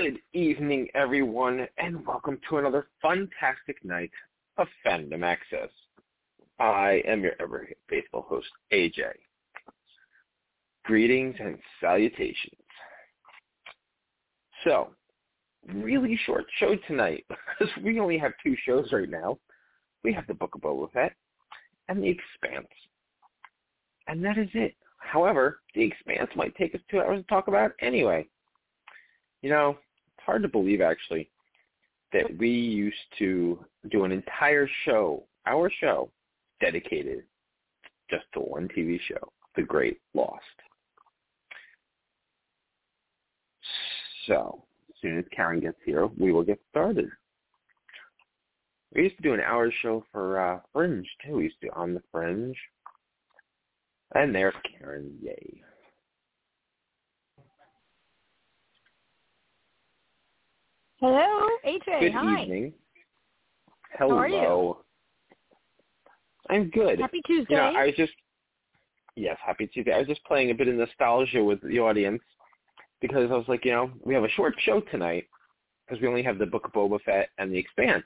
Good evening, everyone, and welcome to another fantastic night of Fandom Access. I am your ever faithful host, AJ. Greetings and salutations. So, really short show tonight because we only have two shows right now. We have the Book of Boba Fett and The Expanse. And that is it. However, The Expanse might take us two hours to talk about anyway. You know, hard to believe actually that we used to do an entire show, our show, dedicated just to one TV show, The Great Lost. So, as soon as Karen gets here, we will get started. We used to do an hour show for uh, Fringe too. We used to do On the Fringe. And there's Karen. Yay. Hello, AJ. Good Hi. evening. Hello. How are you? I'm good. Happy Tuesday. You know, I was just yes, happy Tuesday. I was just playing a bit of nostalgia with the audience because I was like, you know, we have a short show tonight because we only have the Book of Boba Fett and the Expanse.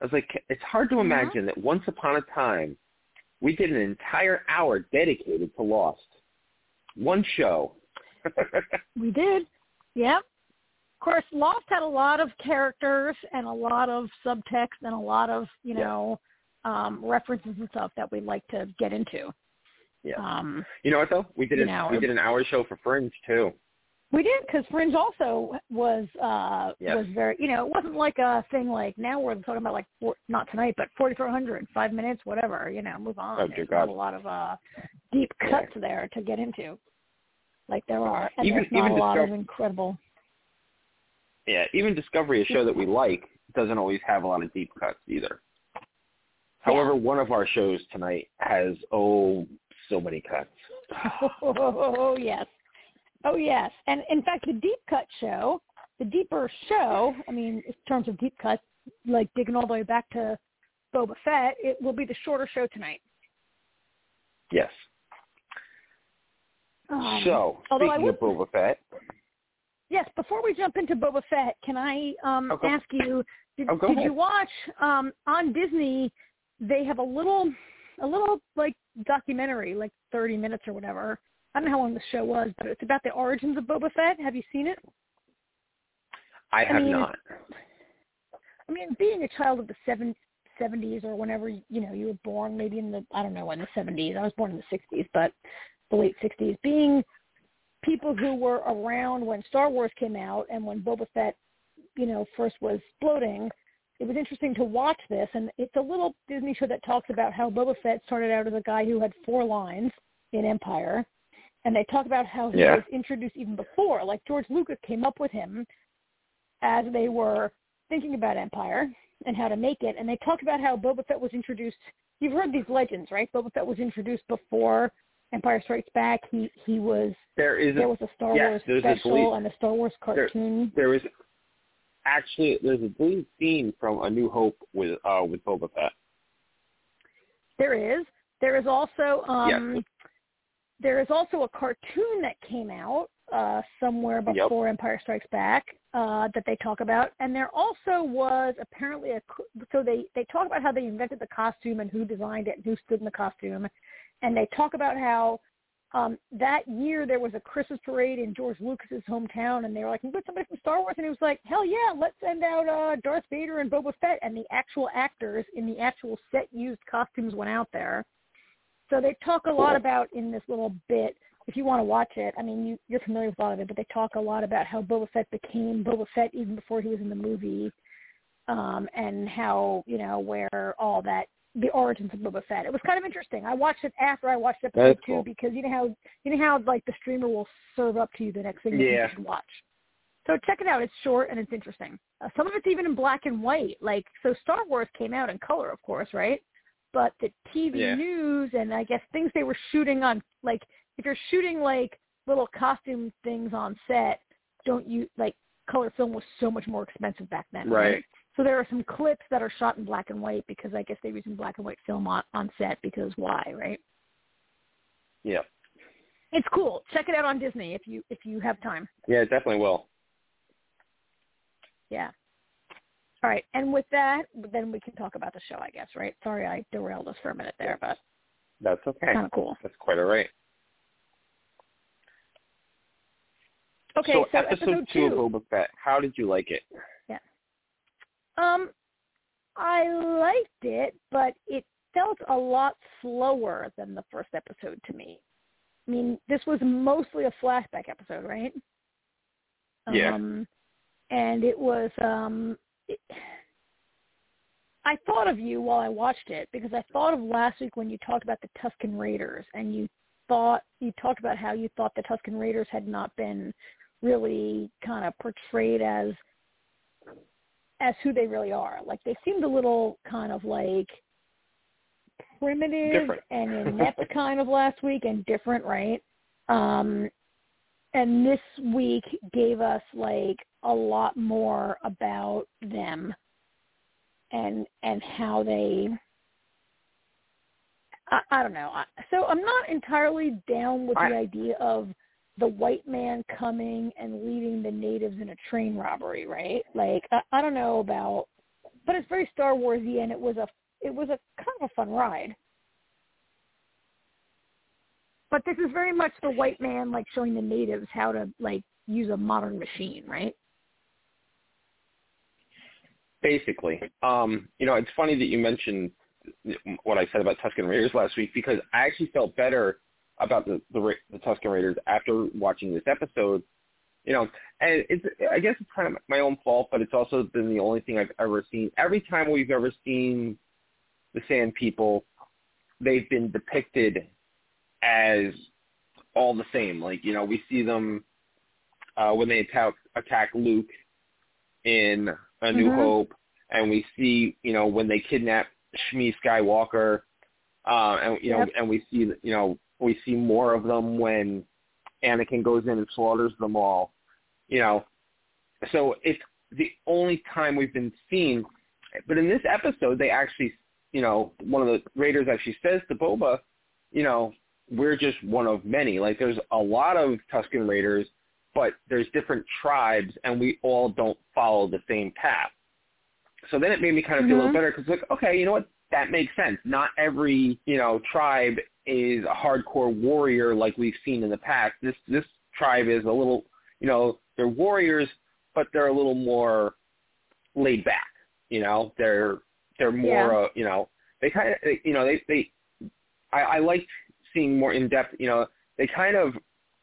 I was like, it's hard to Mhm. imagine that once upon a time we did an entire hour dedicated to Lost. One show. we did. Yep. Of course, Lost had a lot of characters and a lot of subtext and a lot of, you Yeah. know, um, references and stuff that we'd like to get into. yeah. Um, You know what though? We did you a, know, we did an hour show for Fringe too. we did because Fringe also was uh Yes. was very you know it wasn't like a thing like now we're talking about like four, not tonight but forty four hundred five minutes whatever you know move on Oh, there's not a lot of uh deep Yeah. cuts there to get into like there are and Even- there's not even a lot of incredible Yeah, even Discovery, a show that we like, doesn't always have a lot of deep cuts either. However, one of our shows tonight has oh so many cuts. oh oh oh yes oh yes and in fact the deep cut show the deeper show i mean in terms of deep cuts like digging all the way back to boba fett it will be the shorter show tonight Yes. Um, so although I speaking of Boba Fett, Yes, before we jump into Boba Fett, can I um, Oh, ask you? Did, Oh, did you watch um, on Disney? They have a little, a little like documentary, like thirty minutes or whatever. I don't know how long the show was, but it's about the origins of Boba Fett. Have you seen it? I have mean, not. I mean, being a child of the seven, 70s or whenever you know you were born, maybe in the I don't know in the 70s. I was born in the 60s, but the late 60s. Being people who were around when Star Wars came out and when Boba Fett, you know, first was exploding, it was interesting to watch this. And it's a little Disney show that talks about how Boba Fett started out as a guy who had four lines in Empire. And they talk about how he Yeah. was introduced even before. Like George Lucas came up with him as they were thinking about Empire and how to make it. And they talk about how Boba Fett was introduced. You've heard these legends, right? Boba Fett was introduced before Empire Strikes Back. He he was There is a, there was a Star yes, Wars special and a Star Wars cartoon. there is actually there's a deleted scene from A New Hope with uh with Boba Fett. There is. There is also um Yes. there is also a cartoon that came out uh somewhere Yep. before Empire Strikes Back uh that they talk about and there also was apparently a so they they talk about how they invented the costume and who designed it and who stood in the costume and they talk about how um that year there was a Christmas parade in George Lucas's hometown and they were like, "We put somebody from Star Wars," and he was like, "Hell yeah, let's send out uh Darth Vader and Boba Fett." And the actual actors in the actual set used costumes went out there. So they talk a lot about in this little bit. If you want to watch it, I mean, you, you're familiar with a lot of it, but they talk a lot about how Boba Fett became Boba Fett even before he was in the movie, um, and how you know where all that the origins of Boba Fett. It was kind of interesting. I watched it after I watched episode That's two cool. because you know how you know how like the streamer will serve up to you the next thing Yeah. you should watch. So check it out. It's short and it's interesting. Uh, some of it's even in black and white. Like so, Star Wars came out in color, of course, right? But the TV Yeah. news and I guess things they were shooting on, like if you're shooting like little costume things on set, don't you like color film was so much more expensive back then, Right. So there are some clips that are shot in black and white because I guess they're using black and white film on, on set because why, right? Yeah. It's cool. Check it out on Disney if you if you have time. Yeah, it definitely will. Yeah. All right, and with that, then we can talk about the show, I guess, right? Sorry, I derailed us for a minute there, but that's okay. Kind of cool. That's quite all right. Okay, so, so episode, episode two of Boba Fett. How did you like it? Um, I liked it, but it felt a lot slower than the first episode to me. I mean, this was mostly a flashback episode, right? Yeah. Um, and it was um it, I thought of you while I watched it because I thought of last week when you talked about the Tusken Raiders and you thought you talked about how you thought the Tusken Raiders had not been really kind of portrayed as as who they really are. Like they seemed a little kind of like primitive Different. and inept kind of last week and different, right? Um and this week gave us like a lot more about them and and how they I, I don't know. I, so I'm not entirely down with the idea of the white man coming and leading the natives in a train robbery, right? Like I, I don't know about, but it's very Star Warsy, and it was a it was a kind of a fun ride. But this is very much the white man like showing the natives how to like use a modern machine, right? Basically, um, you know, it's funny that you mentioned what I said about Tusken Raiders last week because I actually felt better about the the, the Tusken Raiders after watching this episode. You know, and it's I guess it's kind of my own fault, but it's also been the only thing I've ever seen. Every time we've ever seen the Sand People, they've been depicted as all the same. Like you know, we see them uh, when they attack attack Luke in A New Mhm. Hope, and we see you know when they kidnap Shmi Skywalker, uh, and you know, Yep. and we see you know we see more of them when Anakin goes in and slaughters them all. You know, so it's the only time we've been seen. But in this episode, they actually, you know, one of the Raiders actually says to Boba, you know, we're just one of many. Like there's a lot of Tusken Raiders, but there's different tribes, and we all don't follow the same path. So then it made me kind of feel a little Mhm. better because like, okay, you know what? That makes sense. Not every you know tribe is a hardcore warrior like we've seen in the past. This this tribe is a little, you know, they're warriors, but they're a little more laid back. You know, they're they're more, Yeah. uh, you know, they kind of, you know, they they. I, I liked seeing more in depth. You know, they kind of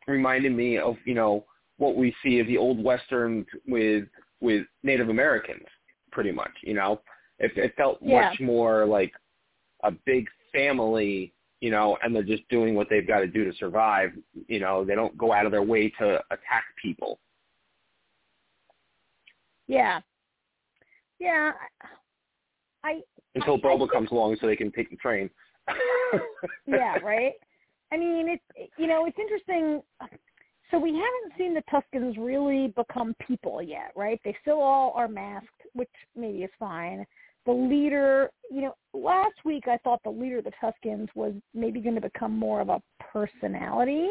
reminded me of you know what we see of the old westerns with with Native Americans, pretty much. You know, it, it felt Yeah. much more like a big family. You know, and they're just doing what they've got to do to survive. You know, they don't go out of their way to attack people. Yeah. Yeah. I until I- I comes along so they can take the train. yeah, right. I mean, it's you know, it's interesting. So we haven't seen the Tuskens really become people yet, right? They still all are masked, which maybe is fine. The leader, you know, last week I thought the leader of the Tuskens was maybe going to become more of a personality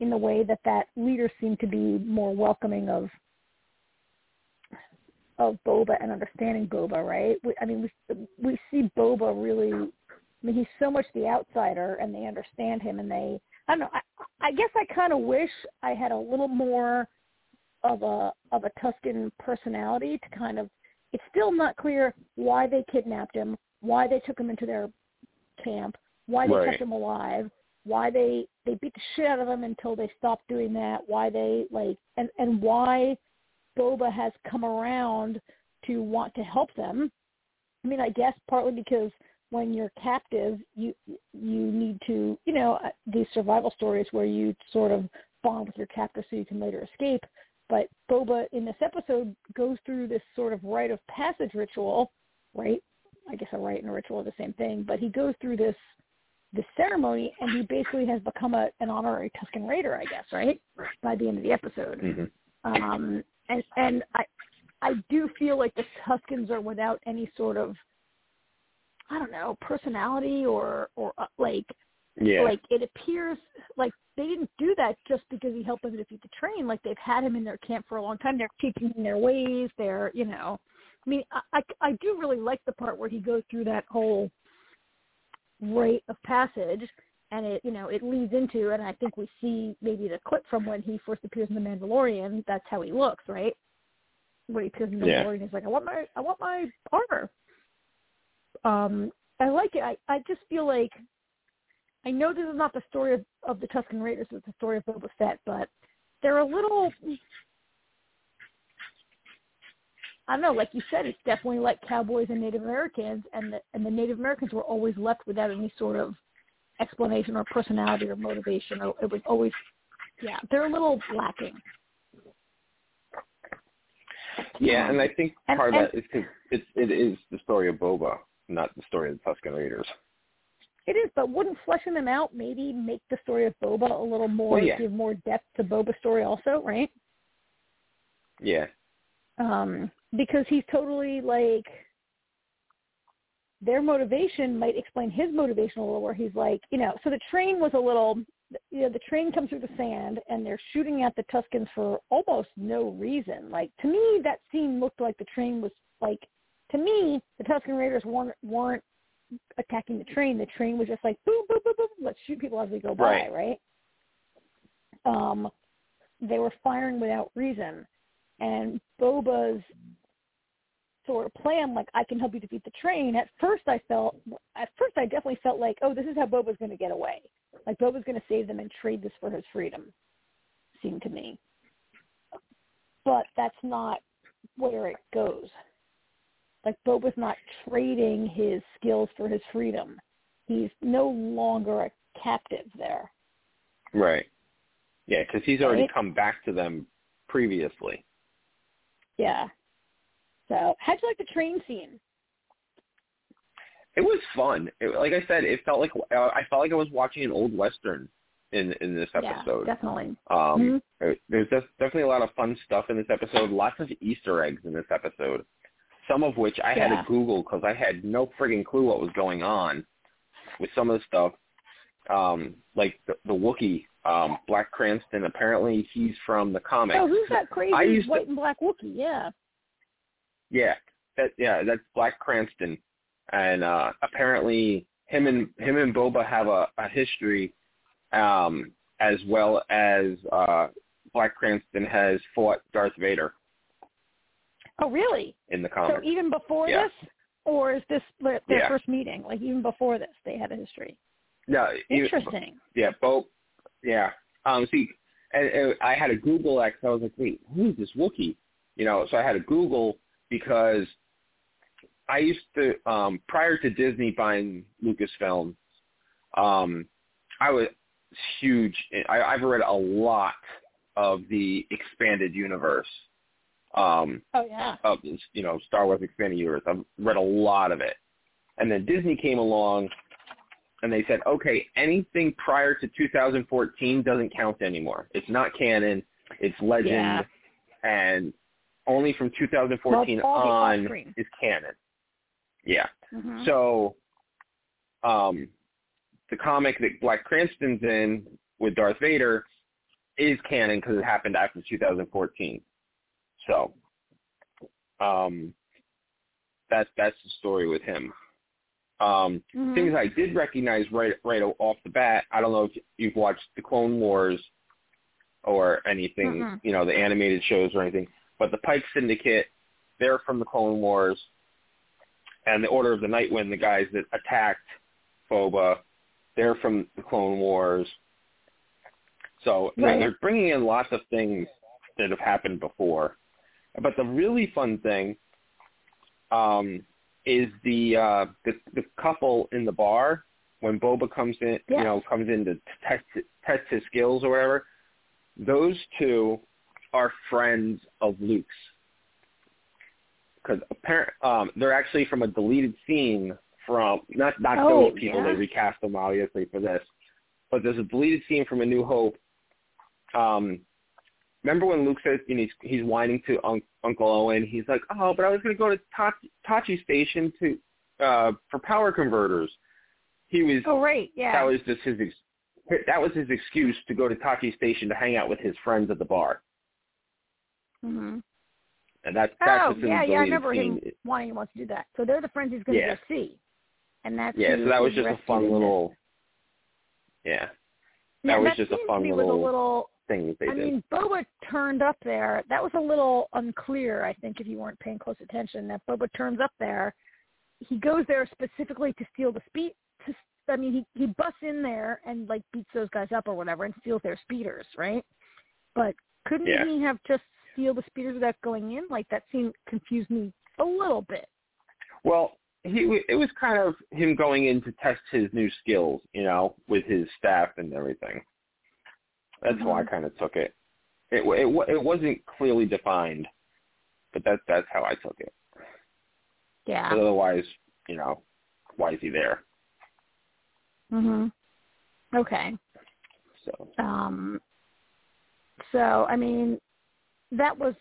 in the way that that leader seemed to be more welcoming of of Boba and understanding Boba, right? We, I mean, we we see Boba really I mean, he's so much the outsider, and they understand him, and they. I don't know. I, I guess I kind of wish I had a little more of a of a Tusken personality to kind of. It's still not clear why they kidnapped him, why they took him into their camp, why they Right. kept him alive, why they they beat the shit out of him until they stopped doing that, why they like, and and why Boba has come around to want to help them. I mean, I guess partly because when you're captive, you you need to, you know, uh, these survival stories where you sort of bond with your captor so you can later escape. But Boba in this episode goes through this sort of rite of passage ritual, right? I guess a rite and a ritual are the same thing, but he goes through this this ceremony and he basically has become a an honorary Tusken Raider, I guess, right? By the end of the episode. hmm Um and and I I do feel like the Tuskens are without any sort of I don't know personality or or uh, like Yeah. Like it appears like they didn't do that just because he helped them defeat the train. Like they've had him in their camp for a long time. They're teaching him their ways. They're, you know, I mean, I, I, I do really like the part where he goes through that whole rite of passage, and it, you know, it leads into, and I think we see maybe the clip from when he first appears in the Mandalorian. That's how he looks, right? When he appears in the Yeah. Mandalorian, he's like, I want my, I want my armor. Um, I like it. I, I just feel like I know this is not the story of, of the Tusken Raiders; it's the story of Boba Fett. But they're a little, I don't know. Like you said, it's definitely like cowboys and Native Americans, and the and the Native Americans were always left without any sort of explanation or personality or motivation. Or it was always, yeah, they're a little lacking. Yeah, and I think part and- of that is because it, it is the story of Boba, not the story of the Tusken Raiders. It is, but wouldn't fleshing them out maybe make the story of Boba a little more, Well, yeah. give more depth to Boba's story also, right? Yeah. um because he's totally like their motivation might explain his motivation a little where he's like you know so the train was a little you know the train comes through the sand and they're shooting at the Tuskens for almost no reason like to me that scene looked like the train was like to me the Tusken Raiders weren't weren't attacking the train the train was just like boom boom boom boom let's shoot people as we go by Right. right um they were firing without reason and Boba's sort of plan, like I can help you defeat the train. At first, I felt, at first, I definitely felt like, oh, this is how Boba's going to get away. Like Boba's going to save them and trade this for his freedom. Seemed to me, but that's not where it goes. Like Boba's not trading his skills for his freedom. He's no longer a captive there. Right. Yeah, because he's already Right. come back to them previously. Yeah. So, how'd you like the train scene? It was fun. It, like I said, it felt like uh, I felt like I was watching an old western in in this episode. Yeah, definitely. Um, Mhm. uh, there's definitely a lot of fun stuff in this episode. Lots of Easter eggs in this episode. Some of which I had to Google because I had no frigging clue what was going on with some of the stuff. Um, like the, the Wookiee, um, Black Krrsantan. Apparently, he's from the comics. Oh, who's that crazy I used to- white and black Wookiee? Yeah. Yeah, that yeah, that's Black Krrsantan, and uh, apparently him and him and Boba have a, a history, um, as well as uh, Black Krrsantan has fought Darth Vader Oh, really? in the comics. So even before Yeah. this, or is this their, Yeah. first meeting? Like even before this, they had a history. no, Interesting. yeah, both. yeah. Um, see, and, and I had to Google that I was like, wait, who is this Wookiee? You know, so I had to Google because I used to um, prior to Disney buying Lucasfilm, um, I was huge. I, I've read a lot of the expanded universe. Um, Oh yeah. of this, you know, Star Wars expanded universe. I've read a lot of it. And then Disney came along and they said, okay, anything prior to 2014 doesn't count anymore. It's not canon. It's legend. Yeah. And only from 2014 Well, it's all the on is canon. Yeah. Mhm. So um, the comic that Black Krrsantan's in with Darth Vader is canon because it happened after 2014. So um, that's that's the story with him. Um, Mhm. Things I did recognize right right off the bat. I don't know if you've watched the Clone Wars or anything, Mm-mm. you know, the animated shows or anything. But the Pike Syndicate, they're from the Clone Wars, and the Order of the Night Wind, the guys that attacked Boba, they're from the Clone Wars. So Right. they're bringing in lots of things that have happened before. But the really fun thing um, is the, uh, the the couple in the bar when Boba comes in, you know, comes in to test test his skills or whatever. Those two are friends of Luke's because apparent um, they're actually from a deleted scene from not not Oh, those people. yeah? They recast them obviously for this, but there's a deleted scene from A New Hope. Um, remember when Luke says you know, he's, he's whining to un- Uncle Owen? He's like, "Oh, but I was going to go to Ta- Tosche Station to uh, for power converters." he was. Oh right, yeah. That was just his. Ex- that was his excuse to go to Tosche Station to hang out with his friends at the bar. Mhm. And that that's Oh yeah, yeah. I remember scene. him wanting wants to do that. So they're the friends he's going to Yeah. go see, and that's Yeah, so that was just a fun little. Yeah, Yeah, that was that just a fun me was a little little. thing that they I did. mean, Boba turned up there. That was a little unclear, I think, if you weren't paying close attention. That Boba turns up there. He goes there specifically to steal the speed. To, I mean, he he busts in there and like beats those guys up or whatever and steals their speeders, right? But couldn't Yeah. he have just steal the speeders without going in? Like that seemed confused me a little bit. Well, he it was kind of him going in to test his new skills, you know, with his staff and everything. That's how I Mhm. kind of took it. It it it wasn't clearly defined, but that's that's how I took it. Yeah. But otherwise, you know, why is he there? Mhm. Okay. So Um, so I mean, that was,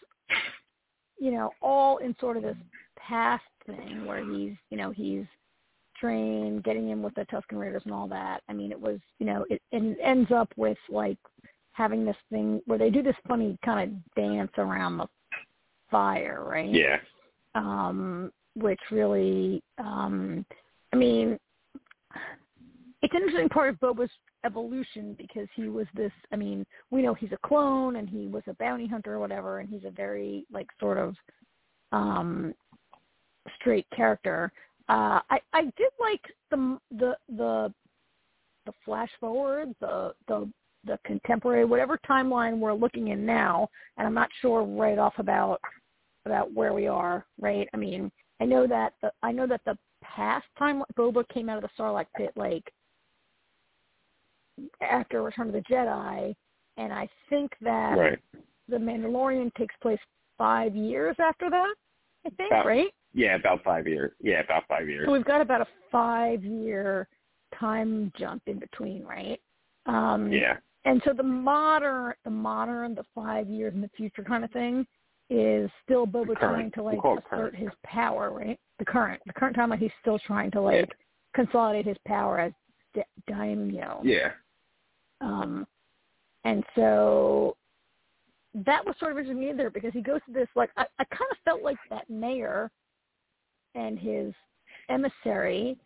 you know, all in sort of this past thing where he's, you know, he's trained, getting in with the Tuscan Raiders and all that. I mean, it was, you know, it, it ends up with like having this thing where they do this funny kind of dance around the fire, right? yeah, um, which really, um, I mean, it's an interesting part of Boba's evolution because he was this. I mean, we know he's a clone and he was a bounty hunter or whatever, and he's a very like sort of um, straight character. Uh, I I did like the the the the flash forward, the the the contemporary, whatever timeline we're looking in now, and I'm not sure right off about about where we are, right? I mean, I know that the I know that the past time Boba came out of the Sarlacc pit like after Return of the Jedi, and I think that right. the Mandalorian takes place five years after that. I think, About- right? Yeah, about five years. Yeah, about five years. So we've got about a five year time jump in between, right? Um Yeah, and so the modern the modern, the five years in the future kind of thing is still Boba current. trying to like assert current. his power, right? The current the current timeline he's still trying to like consolidate his power as da- daimyo. yeah, Um, and so that was sort of interesting me there because he goes to this like I, I kind of felt like that mayor and his emissary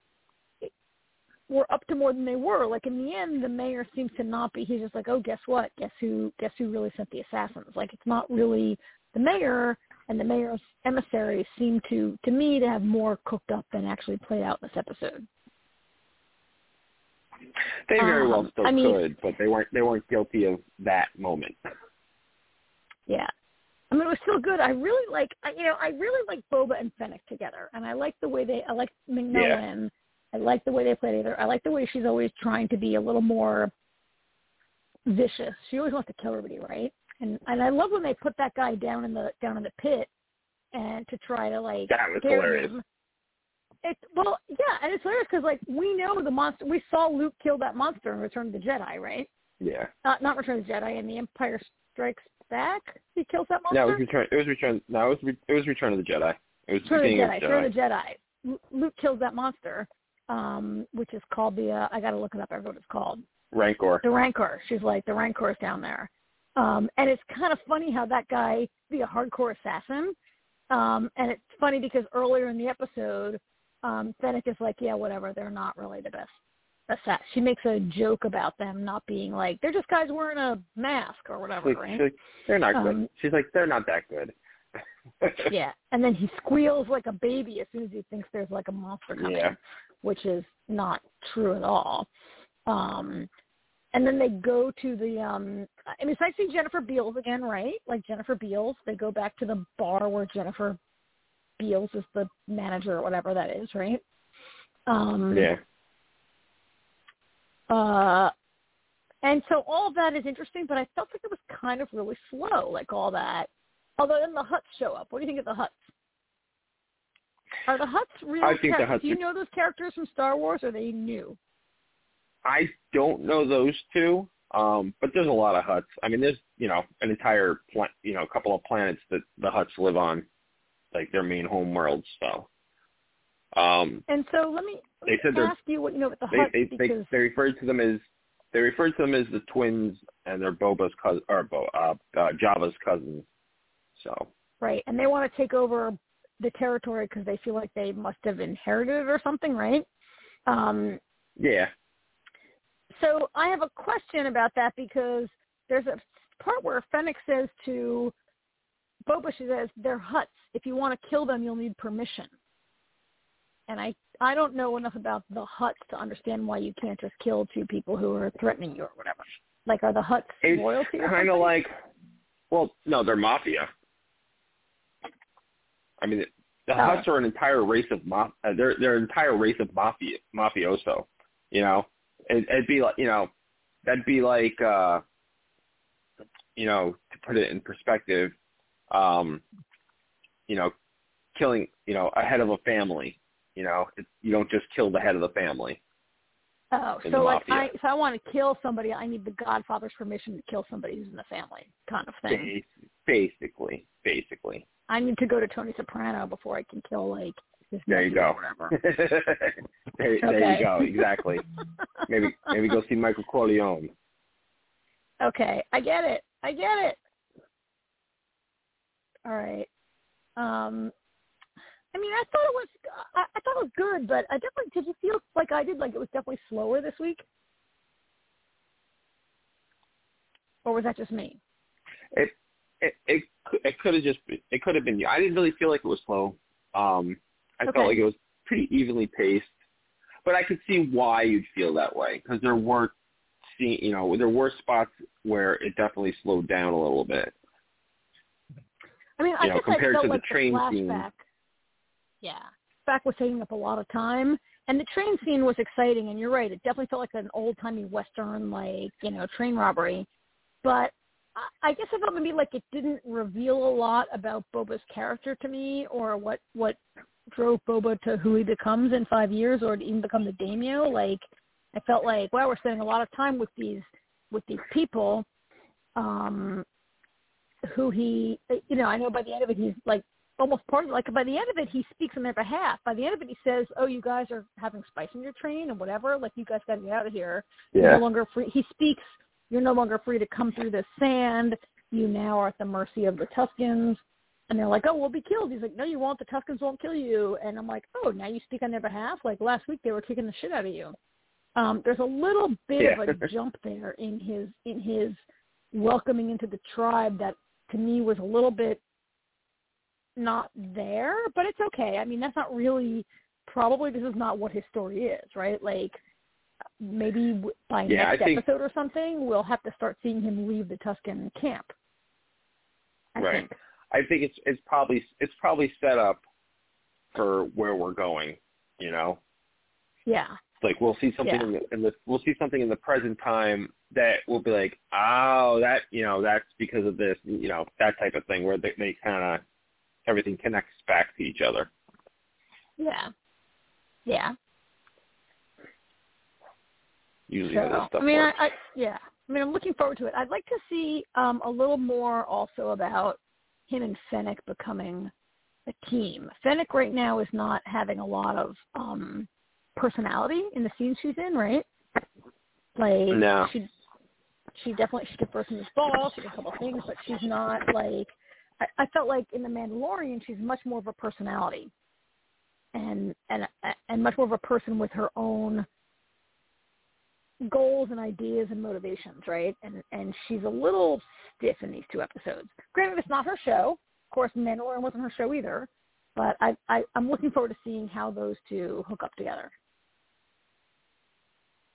were up to more than they were. Like in the end, the mayor seems to not be. He's just like, oh, guess what? Guess who? Guess who really sent the assassins? Like it's not really the mayor, and the mayor's emissaries seem to, to me, to have more cooked up than actually played out in this episode. they very well Um, still I mean- could, but they weren't. They weren't guilty of that moment. Yeah. I mean, it was still good. I really like, I, you know, I really like Boba and Fennec together, and I like the way they, I like McMillan. I like the way they play together. I like the way she's always trying to be a little more vicious. She always wants to kill everybody, right? And and I love when they put that guy down in the down in the pit, and to try to like That was hilarious. him. It well, yeah, and it's hilarious because like we know the monster. We saw Luke kill that monster in Return of the Jedi, right? Yeah. Not not Return of the Jedi, in The Empire Strikes Back. He kills that monster. No, it was return. It was return. No, it was it was Return of the Jedi. It was Return of the Jedi. of Return of the Jedi. Luke kills that monster, um, which is called the. Uh, I got to look it up. I forget what it's called. Rancor. The Rancor. She's like the Rancor's down there, um, and it's kind of funny how that guy be a hardcore assassin. Um, and it's funny because earlier in the episode, um, Fennec is like, yeah, whatever. They're not really the best assassin. She makes a joke about them not being like they're just guys wearing a mask or whatever, She's right? she's like, they're not good. Um, She's like, they're not that good. yeah, and then he squeals like a baby as soon as he thinks there's like a monster coming, Yeah. Which is not true at all. Um, and then they go to the um, I mean, it's nice to see Jennifer Beals again, right? Like Jennifer Beals, they go back to the bar where Jennifer Beals is the manager or whatever that is, right? Um, yeah. uh, and so all of that is interesting, but I felt like it was kind of really slow, like all that. Although then the Hutts show up. What do you think of the Hutts? Are the Hutts real? I think the char- Hutts Do you know those characters from Star Wars? Or are they new? I don't know those two, um, but there's a lot of Hutts. I mean, there's you know an entire pla- you know a couple of planets that the Hutts live on, like their main home worlds. So Um, and so let me, let they said they're ask you what you know about the they, Hutt they, because they they referred to them as they referred to them as the twins, and they're Boba's cousin or Bo, uh, uh, Jabba's cousins. So right, and they want to take over the territory because they feel like they must have inherited it or something, right? Um, yeah, so I have a question about that because there's a part where Fennec says to Boba, she says, they're Hutts. If you want to kill them, you'll need permission. And I, I don't know enough about the Hutts to understand why you can't just kill two people who are threatening you or whatever. Like, are the Hutts it's royalty or kind of like, well, no, they're mafia. I mean, the Oh. Hutts are an entire race of ma- uh, they're they're an entire race of mafia mafioso. You know, it, it'd be like you know, that'd be like uh, you know, to put it in perspective, um, you know, killing you know a head of a family. You know, it, you don't just kill the head of the family. Oh, so like, I, if I want to kill somebody, I need the Godfather's permission to kill somebody who's in the family, kind of thing. Basically, basically. I need to go to Tony Soprano before I can kill like his There you go. or whatever. there, there you go. Exactly. Maybe maybe go see Michael Corleone. Okay, I get it. I get it. All right. Um, I mean, I thought it was. I, I thought it was good, but I definitely did. You feel like I did? Like it was definitely slower this week, or was that just me? It it it, it could have just been, it could have been you. I didn't really feel like it was slow. Um, I Okay. felt like it was pretty evenly paced, but I could see why you'd feel that way because there were, see, you know, there were spots where it definitely slowed down a little bit. I mean, I know, guess compared I felt to the like train the scene. flashback. Yeah, back was taking up a lot of time, and the train scene was exciting. And you're right; it definitely felt like an old timey western, like you know, train robbery. But I, I guess I felt maybe like it didn't reveal a lot about Boba's character to me, or what what drove Boba to who he becomes in five years, or to even become the daimyo. Like I felt like, wow, we're spending a lot of time with these with these people. Um, who he, you know, I know by the end of it he's like almost part of like by the end of it he speaks on their behalf. By the end of it he says, "Oh, you guys are having spice in your train and whatever. Like you guys got to get out of here. You're no longer free." He speaks. You're no longer free to come through this sand. You now are at the mercy of the Tuskens. And they're like, "Oh, we'll be killed." He's like, "No, you won't. The Tuskens won't kill you." And I'm like, "Oh, now you speak on their behalf." Like last week they were kicking the shit out of you. Um, there's a little bit of a jump there in his in his welcoming into the tribe that to me was a little bit not there, but it's okay. I mean, that's not really probably this is not what his story is, right? Like maybe by Yeah, next I episode or something, we'll have to start seeing him leave the Tusken camp. I Right. think. I think it's it's probably it's probably set up for where we're going. You know, Yeah. like we'll see something Yeah. in, the, in the we'll see something in the present time that will be like, oh, that you know that's because of this, you know, that type of thing where they, they kind of everything connects back to each other. Yeah. Yeah. Usually how this stuff I mean, I, works. I yeah. I mean, I'm looking forward to it. I'd like to see um, a little more also about him and Fennec becoming a team. Fennec right now is not having a lot of um, personality in the scenes she's in, right? Like No. she she definitely she could person his ball, she did a couple of things, but she's not like I, I felt like in the Mandalorian she's much more of a personality. And and and much more of a person with her own goals and ideas and motivations, right? And and she's a little stiff in these two episodes. Granted, it's not her show. Of course, Mandalorian wasn't her show either. But I, I I'm looking forward to seeing how those two hook up together.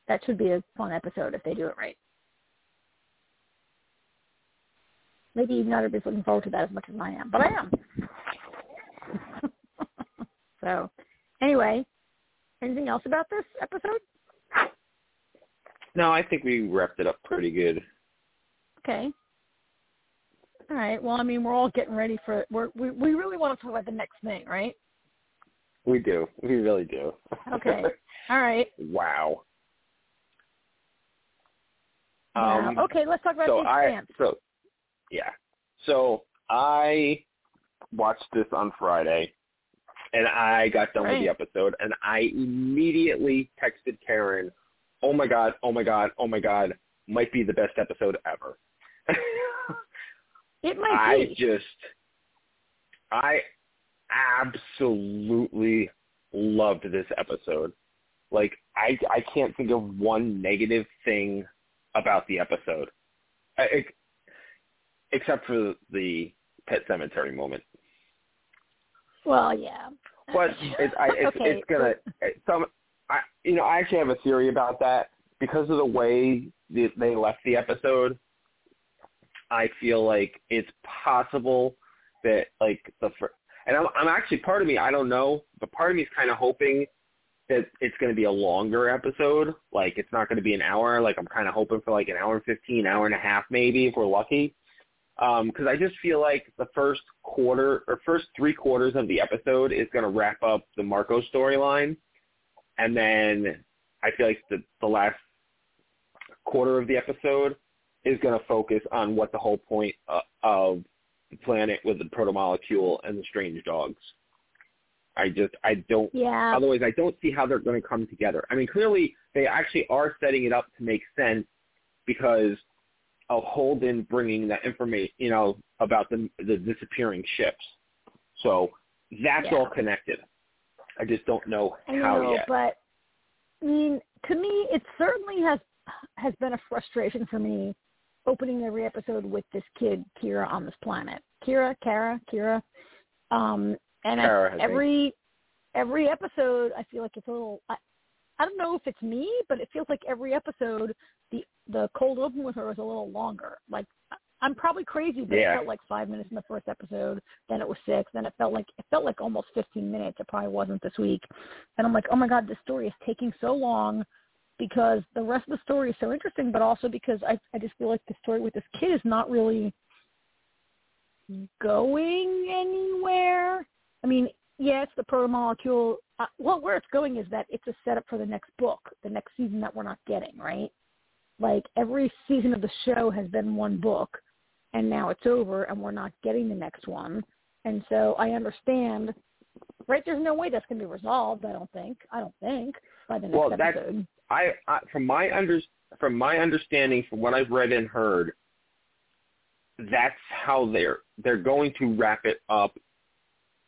That should be a fun episode if they do it right. Maybe not everybody's looking forward to that as much as I am, but I am. so, anyway, anything else about this episode? No, I think we wrapped it up pretty good. Okay. All right. Well, I mean, we're all getting ready for we're, we we really want to talk about the next thing, right? We do. We really do. Okay. All right. wow. Um, okay, let's talk about so the I so yeah. So I watched this on Friday, and I got done Right. with the episode, and I immediately texted Karen, "Oh my god, oh my god, oh my god, might be the best episode ever." It might I be. just, I absolutely loved this episode. Like, I I can't think of one negative thing about the episode, I, ex- except for the pet cemetery moment. Well, yeah. But it's I, it's, okay. it's gonna some. I you know I actually have a theory about that because of the way they, they left the episode. I feel like it's possible that like the fir- and I'm I'm actually part of me I don't know, but part of me is kind of hoping that it's going to be a longer episode. Like it's not going to be an hour. Like I'm kind of hoping for like an hour and fifteen, hour and a half maybe if we're lucky. Um, because I just feel like the first quarter or first three quarters of the episode is going to wrap up the Marco storyline, and then I feel like the the last quarter of the episode is going to focus on what the whole point uh, of the planet with the protomolecule and the strange dogs. I just I don't Yeah. Otherwise, I don't see how they're going to come together. I mean, clearly they actually are setting it up to make sense because of Holden bringing that information, you know, about the the disappearing ships. So that's Yeah. all connected. I just don't know I how know, yet. but I mean, to me, it certainly has has been a frustration for me opening every episode with this kid Kira on this planet. Kira, Kara, Kira, um, and Kara, I, every every episode, I feel like it's a little. I, I don't know if it's me, but it feels like every episode the the cold open with her is a little longer. Like I'm probably crazy, but Yeah. it felt like five minutes in the first episode. Then it was six. Then it felt like it felt like almost 15 minutes. It probably wasn't this week. And I'm like, oh my god, this story is taking so long because the rest of the story is so interesting, but also because I I just feel like the story with this kid is not really going anywhere. I mean, yeah, it's the protomolecule. Uh, well, where it's going is that it's a setup for the next book, the next season that we're not getting, right? Like every season of the show has been one book, and now it's over, and we're not getting the next one. And so I understand, right? There's no way that's going to be resolved. I don't think. I don't think by the next Well, episode. I, I from my under from my understanding, from what I've read and heard, that's how they're they're going to wrap it up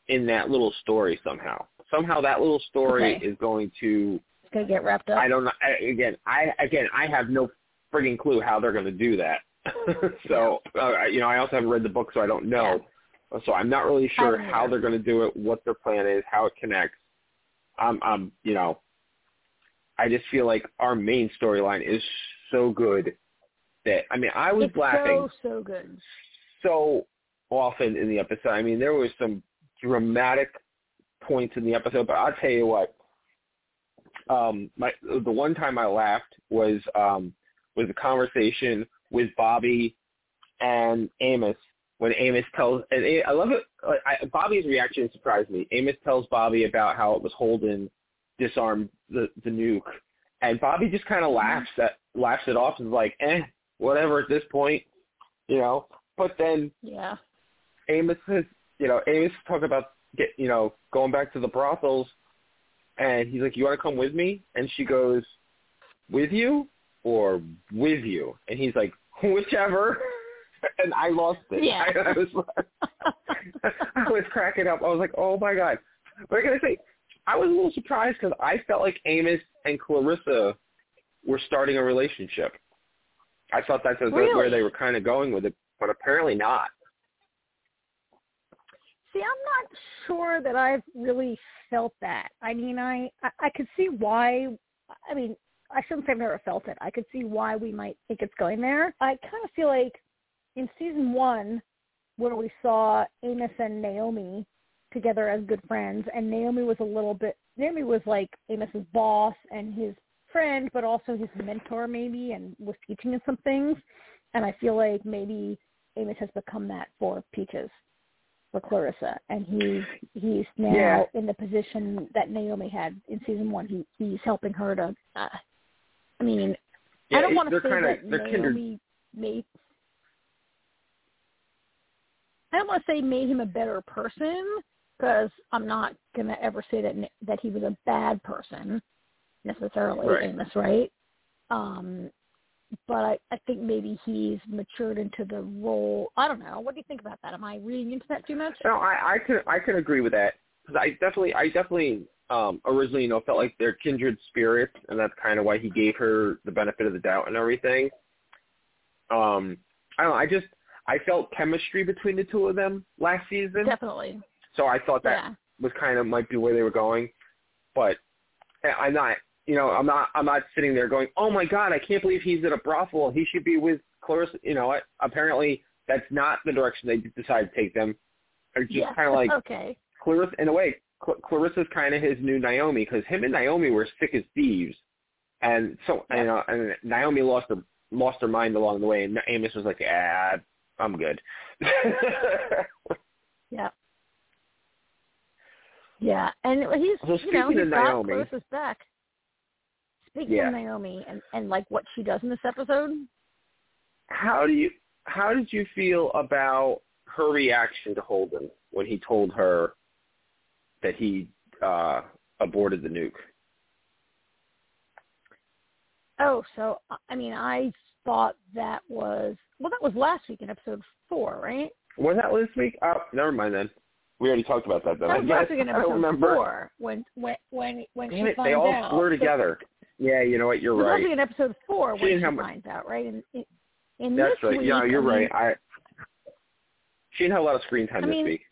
in that little story somehow. Somehow that little story Okay. is going to It's going to get wrapped up. I don't know. I, again, I again, I have no frigging clue how they're going to do that. so, uh, you know, I also haven't read the book, so I don't know. So I'm not really sure how they're going to do it, what their plan is, how it connects. I'm, I'm, you know, I just feel like our main storyline is so good that I mean, I was it's laughing so so good. so often in the episode. I mean, there was some dramatic points in the episode, but I'll tell you what. Um, my the one time I laughed was um was a conversation with Bobby and Amos when Amos tells and I love it. I, Bobby's reaction surprised me. Amos tells Bobby about how it was Holden disarmed the the nuke, and Bobby just kind of laughs at laughs it off and is like, eh, whatever at this point, you know. But then Yeah. Amos says, you know, Amos talk about get, you know, going back to the brothels, and he's like, "You want to come with me?" And she goes, "With you or with you?" And he's like, "Whichever." And I lost it. Yeah. I, I was, I was cracking up. I was like, "Oh my god!" But I gotta say, I was a little surprised because I felt like Amos and Clarissa were starting a relationship. I thought that's where they were kind of going with it, but apparently not. See, I'm not sure that I've really felt that. I mean, I I, I could see why. I mean, I shouldn't say I've never felt it. I could see why we might think it's going there. I kind of feel like in season one, where we saw Amos and Naomi together as good friends, and Naomi was a little bit. Naomi was like Amos's boss and his friend, but also his mentor maybe, and was teaching him some things. And I feel like maybe Amos has become that for Peaches for Clarissa, and he's he's now Yeah. in the position that Naomi had in season one. He he's helping her to. Uh, I mean, Yeah, I don't want to say kinda- that kindred. Made. I don't want to say made him a better person, because I'm not gonna ever say that that he was a bad person necessarily Right. Amos, right? Um, but I, I think maybe he's matured into the role. I don't know. What do you think about that? Am I reading into that too much? No, I, I can I can agree with that because I definitely I definitely um originally you know felt like they're kindred spirits, and that's kind of why he gave her the benefit of the doubt and everything. Um, I don't know. I just I felt chemistry between the two of them last season, Definitely. so I thought that Yeah. was kind of might be where they were going, but I'm not. You know, I'm not. I'm not sitting there going, "Oh my God, I can't believe he's at a brothel. He should be with Clarissa." You know, apparently that's not the direction they decided to take them. They're just yeah. kind of like okay. Clarissa. In a way, Cl- Clarissa's kind of his new Naomi because him and Naomi were sick as thieves, and so Yeah. you know, and Naomi lost her lost her mind along the way, and Amos was like, "Ah, I'm good." Yeah. Yeah, and he's So you know he's got Naomi- Clarissa's back. Speaking Yeah. of Naomi and and like what she does in this episode, how do you how did you feel about her reaction to Holden when he told her that he uh aborted the nuke? oh, so I mean I thought that was well that was last week in episode four, right? Was that last week? Oh, never mind then. We already talked about that then. That I was last week in I don't episode remember. four when when when when Damn she it, finds they all out. blur So- together. Yeah, you know what? You're right. actually in episode four She when she much- finds out, right? And in, in That's this right. week, Yeah, you're I mean, right. I she didn't have a lot of screen time I this mean, week.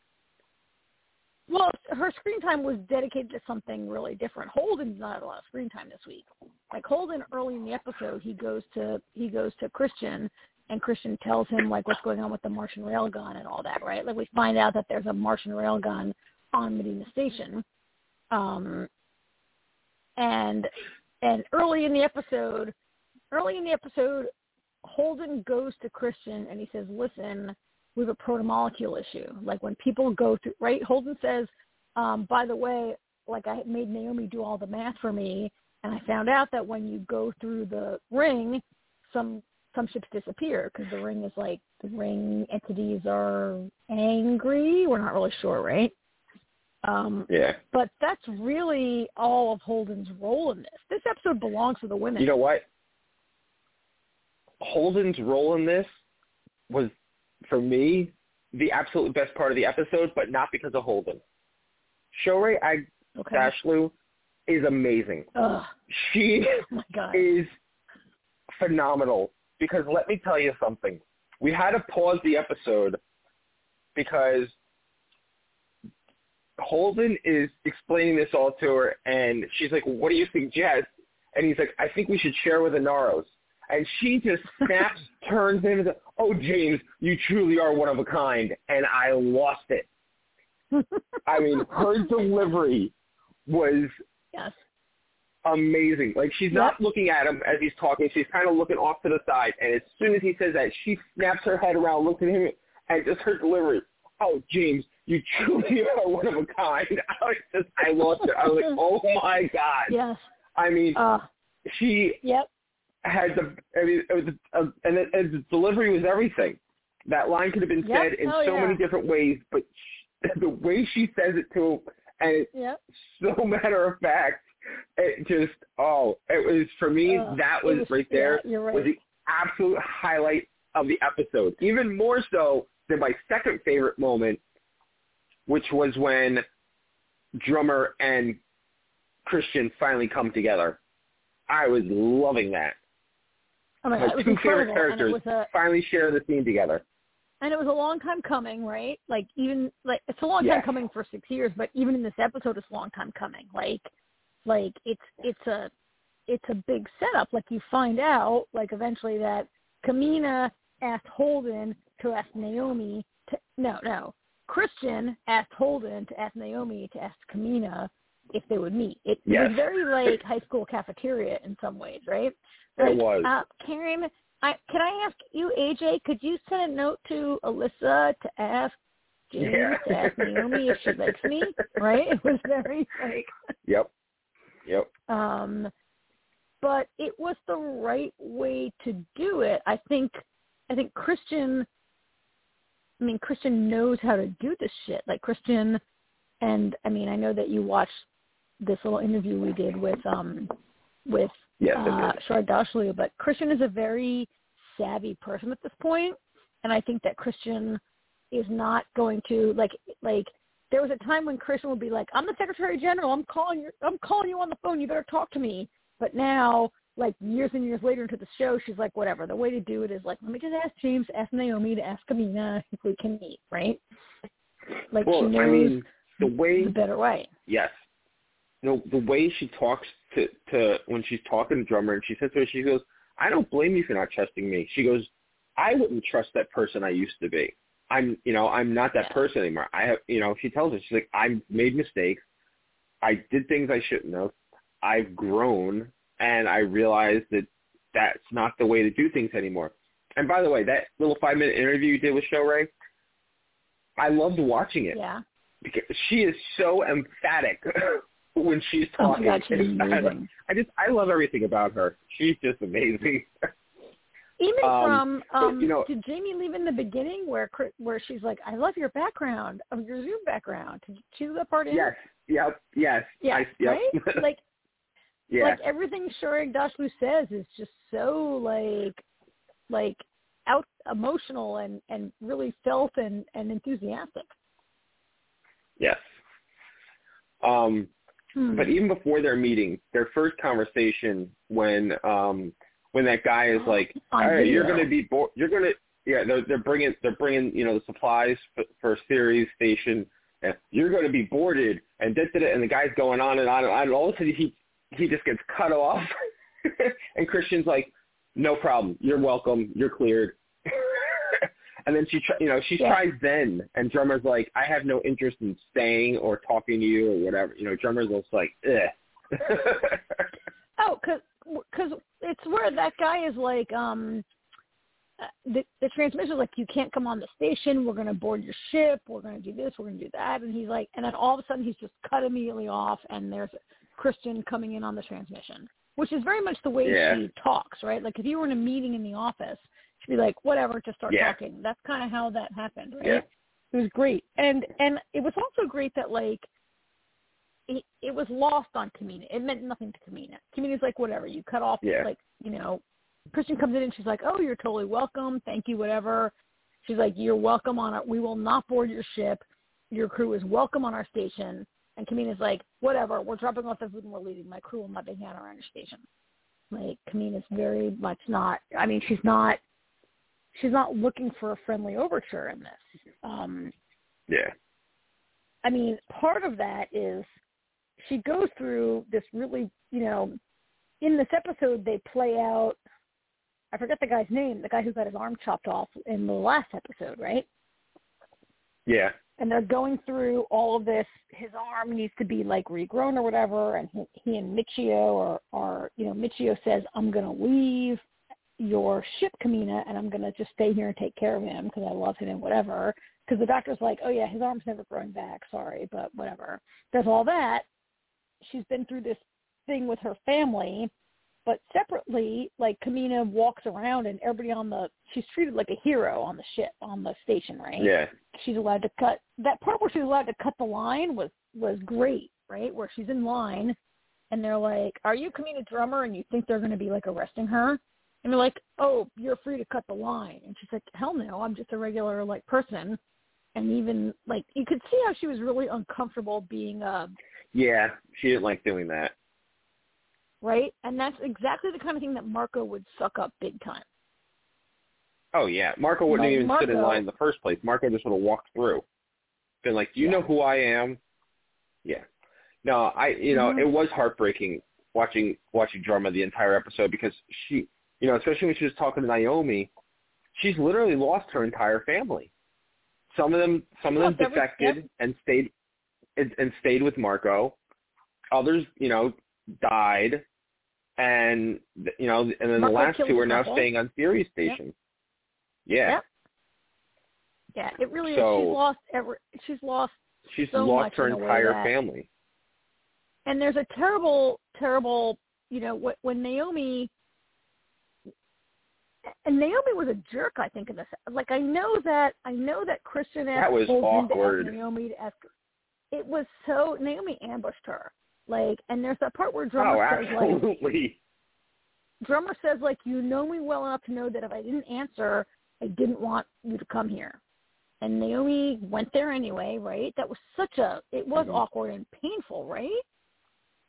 Well, her screen time was dedicated to something really different. Holden's not a lot of screen time this week. Like Holden, early in the episode, he goes to he goes to Chrisjen, and Chrisjen tells him like what's going on with the Martian railgun and all that, right? Like we find out that there's a Martian railgun on Medina Station, um, and and early in the episode, early in the episode, Holden goes to Chrisjen and he says, "Listen, we have a protomolecule issue. Like when people go through, right? Holden says, um, by the way, like I made Naomi do all the math for me, and I found out that when you go through the ring, some some ships disappear because the ring is like the ring entities are angry. We're not really sure, right? Um, Yeah. but that's really all of Holden's role in this. This episode belongs to the women. You know what? Holden's role in this was, for me, the absolute best part of the episode, but not because of Holden. Shohreh okay. Aghdashloo is amazing. Ugh, She oh my god. is phenomenal because let me tell you something. We had to pause the episode because Holden is explaining this all to her, and she's like, "What do you suggest?" And he's like, "I think we should share with the Naros." And she just snaps, turns him, and says, "Oh, James, you truly are one of a kind." And I lost it. I mean, her delivery was yes. amazing. Like she's not looking at him as he's talking. She's kind of looking off to the side. And as soon as he says that, she snaps her head around, looks at him, and just her delivery. Oh, James, you truly are one of a kind. I was just, I lost it. I was like, oh my god. Yes. I mean, Uh, she yep. Had the. I mean, it was, a, and, it, and the delivery was everything. That line could have been Yep. said in Oh, so yeah. many different ways, but she, the way she says it to him, and it's Yep. so matter of fact. It just oh, it was for me. That was, was- right there yeah, right. was the absolute highlight of the episode. Even more so than my second favorite moment, which was when drummer and Chrisjen finally come together. I was loving that. Oh my My god, two favorite incredible, and it characters a finally share the scene together. and it was a long time coming, right? Like even like it's a long time coming for six years, but even in this episode, it's a long time coming. Like, like it's it's a it's a big setup. Like you find out, like eventually that Camina asked Holden to ask Naomi to no no Chrisjen asked Holden to ask Naomi to ask Camina if they would meet. It, it Yes. was very like high school cafeteria in some ways, right? It was. Uh, Karen, I, can I ask you, AJ, could you send a note to Alyssa to ask James Yeah. to ask Naomi if she likes me? Right? It was very like, Yep. Yep. um, but it was the right way to do it. I think, I think Chrisjen. I mean, Chrisjen knows how to do this shit. Like Chrisjen and I mean, I know that you watched this little interview we did with um with Yes, uh. Shohreh Aghdashloo, but Chrisjen is a very savvy person at this point, and I think that Chrisjen is not going to like like. There was a time when Chrisjen would be like, "I'm the Secretary General. I'm calling you. I'm calling you on the phone. You better talk to me." But now, like years and years later into the show, she's like, "Whatever." The way to do it is like, "Let me just ask James, ask Naomi, to ask Camina if we can meet." Right? Like well, she knows I mean, the way the better way. Yes. No, the way she talks to to when she's talking to drummer and she says to her, she goes, "I don't blame you for not trusting me." She goes, "I wouldn't trust that person I used to be. I'm, you know, I'm not that person anymore. I have, you know." She tells us, she's like, "I've made mistakes. I did things I shouldn't have. I've grown, and I realized that that's not the way to do things anymore." And by the way, that little five minute interview you did with Shohreh, I loved watching it Yeah. because she is so emphatic when she's Oh talking. God, she's It's- I- I just I love everything about her. She's just amazing. Even Um, from um, you know- did Jamie leave in the beginning where where she's like, "I love your background, of your Zoom background." Did you that part in? yes, yep, yes, Yeah. I, yep. Right? like yeah, like everything Shohreh Aghdashloo says is just so like like out emotional and and really felt and and enthusiastic. yes. Um, Hmm. but even before their meeting, their first conversation when um when that guy is like, "All right, you're going to be bo- you're going to yeah, they're they're bringing they're bringing you know the supplies for, for Ceres station. And you're going to be boarded, and da, da, and the guy's going on and on and on. And all of a sudden, he he just gets cut off, and Chrisjen's like, "No problem, you're welcome, you're cleared." And then she, tr- you know, she Yeah. tries then, and drummer's like, "I have no interest in staying or talking to you or whatever." You know, drummer's just like, "Ugh." Oh, cause, cause it's where that guy is like, um, uh, the the transmission is like, you can't come on the station. We're gonna board your ship. We're gonna do this. We're gonna do that. And he's like, and then all of a sudden he's just cut immediately off, and there's Chrisjen coming in on the transmission, which is very much the way Yeah. she talks, right? Like if you were in a meeting in the office, she'd be like, whatever, just start Yeah. talking. That's kind of how that happened, right? Yeah. It was great, and and it was also great that like it, it was lost on Camina. It meant nothing to Camina. Camina's like, whatever, you cut off, Yeah. like, you know, Chrisjen comes in and she's like, oh, you're totally welcome. Thank you, whatever. She's like, you're welcome on it. we will not board your ship. Your crew is welcome on our station. And Camina's like, whatever, we're dropping off the food and we're leaving. My crew will not be hanging around your station. Like, Camina's very much not, I mean, she's not, she's not looking for a friendly overture in this. Um, yeah, I mean, part of that is she goes through this really, you know, in this episode they play out. I forget the guy's name, the guy who got his arm chopped off in the last episode, right? yeah, And they're going through all of this. His arm needs to be like regrown or whatever, and he, he and Michio or, or you know, Michio says, "I'm going to leave your ship, Camina, and I'm going to just stay here and take care of him because I love him and whatever." Because the doctor's like, "Oh yeah, his arm's never growing back. Sorry, but whatever." Does all that. She's been through this thing with her family, but separately, like Camina walks around and everybody on the she's treated like a hero on the ship on the station, right? yeah, she's allowed to cut that part where she's allowed to cut the line was was great, right? Where she's in line and they're like, "Are you Camina Drummer?" and you think they're going to be like arresting her. And they're like, "Oh, you're free to cut the line." And she's like, "Hell no, I'm just a regular like person." And even like you could see how she was really uncomfortable being uh yeah. She didn't like doing that. right? And that's exactly the kind of thing that Marco would suck up big time. Oh yeah, Marco wouldn't Like, even sit in line in the first place. Marco just would have walked through. Been like, "Do you know who I am?" Yeah. No, I you know Mhm. it was heartbreaking watching watching drama the entire episode because she you know especially when she was talking to Naomi, she's literally lost her entire family. Some of them some of them defected yep. and stayed and, and stayed with Marco. Others you know died, and you know and then the Marco last two are now staying on Ceres Station. Yeah. Yep. Yeah, it really is. So- She's lost every. She's lost She's so lost her in a way entire family. and there's a terrible, terrible, you know, wh- when Naomi and Naomi was a jerk, I think, in this. Like, I know that I know that Chrisjen asked That was told him to awkward. Naomi to ask. it was so Naomi ambushed her. Like, and there's that part where drummer oh, says like, absolutely. drummer says like, you know me well enough to know that if I didn't answer, I didn't want you to come here. And Naomi went there anyway, right? That was such a, it was Mhm. awkward and painful, right?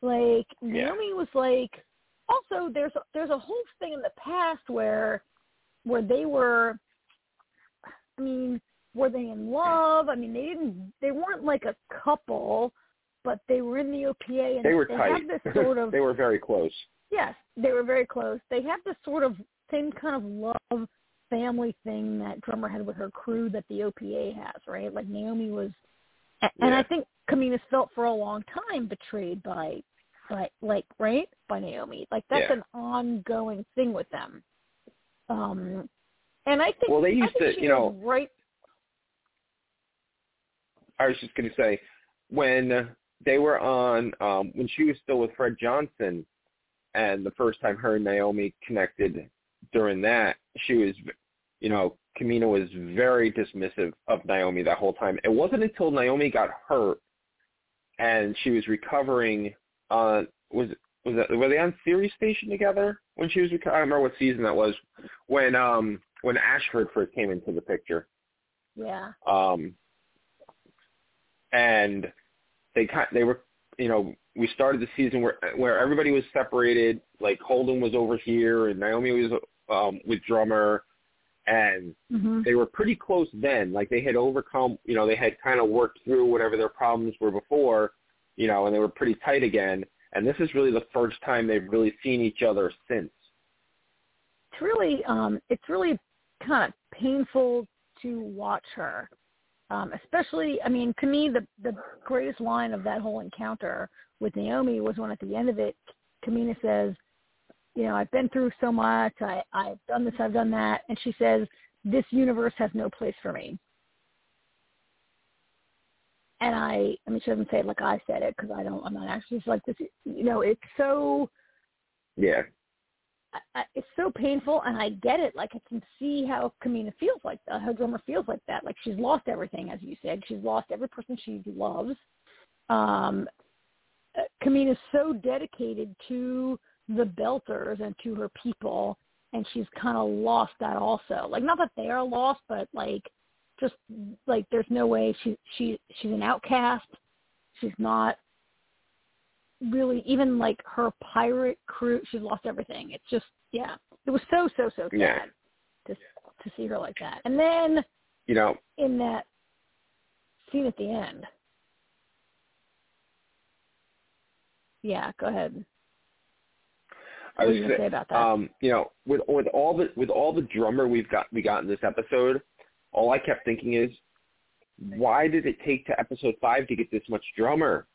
Like Yeah. Naomi was like, also there's a, there's a whole thing in the past where, where they were, I mean, were they in love? I mean, they didn't, they weren't like a couple, but they were in the OPA and They were they tight. have this sort of they were very close. Yes, they were very close. They have this sort of same kind of love family thing that drummer had with her crew that the OPA has, right? Like Naomi was, and Yeah. I think Camina's felt for a long time betrayed by, by like right by Naomi. Like that's Yeah. an ongoing thing with them. Um, and I think Well, they used to, you know- right. I was just going to say, when they were on, um, when she was still with Fred Johnson, and the first time her and Naomi connected during that, she was, you know, Camina was very dismissive of Naomi that whole time. It wasn't until Naomi got hurt and she was recovering on, was was that, were they on Ceres Station together when she was, I don't remember what season that was, when, um, when Ashford first came into the picture. Yeah. Um, and they kind they were you know we started the season where where everybody was separated like Holden was over here and Naomi was um with drummer and hmm they were pretty close then like they had overcome you know they had kind of worked through whatever their problems were before you know and they were pretty tight again. And this is really the first time they've really seen each other since. It's really um it's really kind of painful to watch her um especially i mean to me the the greatest line of that whole encounter with naomi was when at the end of it camina says you know i've been through so much. I i've done this i've done that. And she says this universe has no place for me and i i mean she doesn't say it like i said it because i don't i'm not actually like this you know it's so yeah I, I, it's so painful, and I get it. Like I can see how Camina feels like that. How drummer feels like that. Like she's lost everything, as you said. She's lost every person she loves. Um, uh, Camina's so dedicated to the Belters and to her people, and she's kind of lost that also. Like not that they are lost, but like just like there's no way she she she's an outcast. She's not really even like her pirate crew she's lost everything. It's just yeah. It was so so so sad Yeah. to to see her like that. And then you know in that scene at the end. Yeah go ahead. I what was you gonna say about that? um, you know, with with all the with all the drummer we've got we got in this episode, all I kept thinking is, why did it take to episode five to get this much drummer?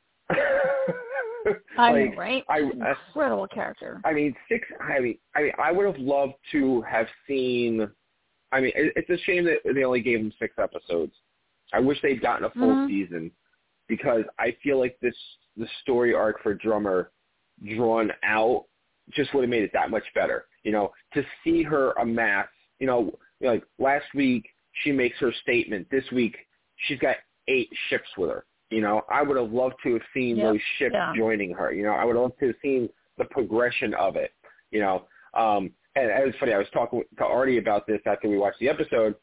i like, know right I- incredible character I mean, six. I mean, I mean, I would have loved to have seen. I mean, it, it's a shame that they only gave him six episodes. I wish they'd gotten a full Mhm. season because I feel like this the story arc for Drummer drawn out just would have made it that much better. You know, to see her amass. You know, like last week she makes her statement. This week she's got eight ships with her. You know, I would have loved to have seen Yep. those ships Yeah. joining her. You know, I would have loved to have seen the progression of it. You know, um, and it was funny. I was talking to Artie about this after we watched the episode,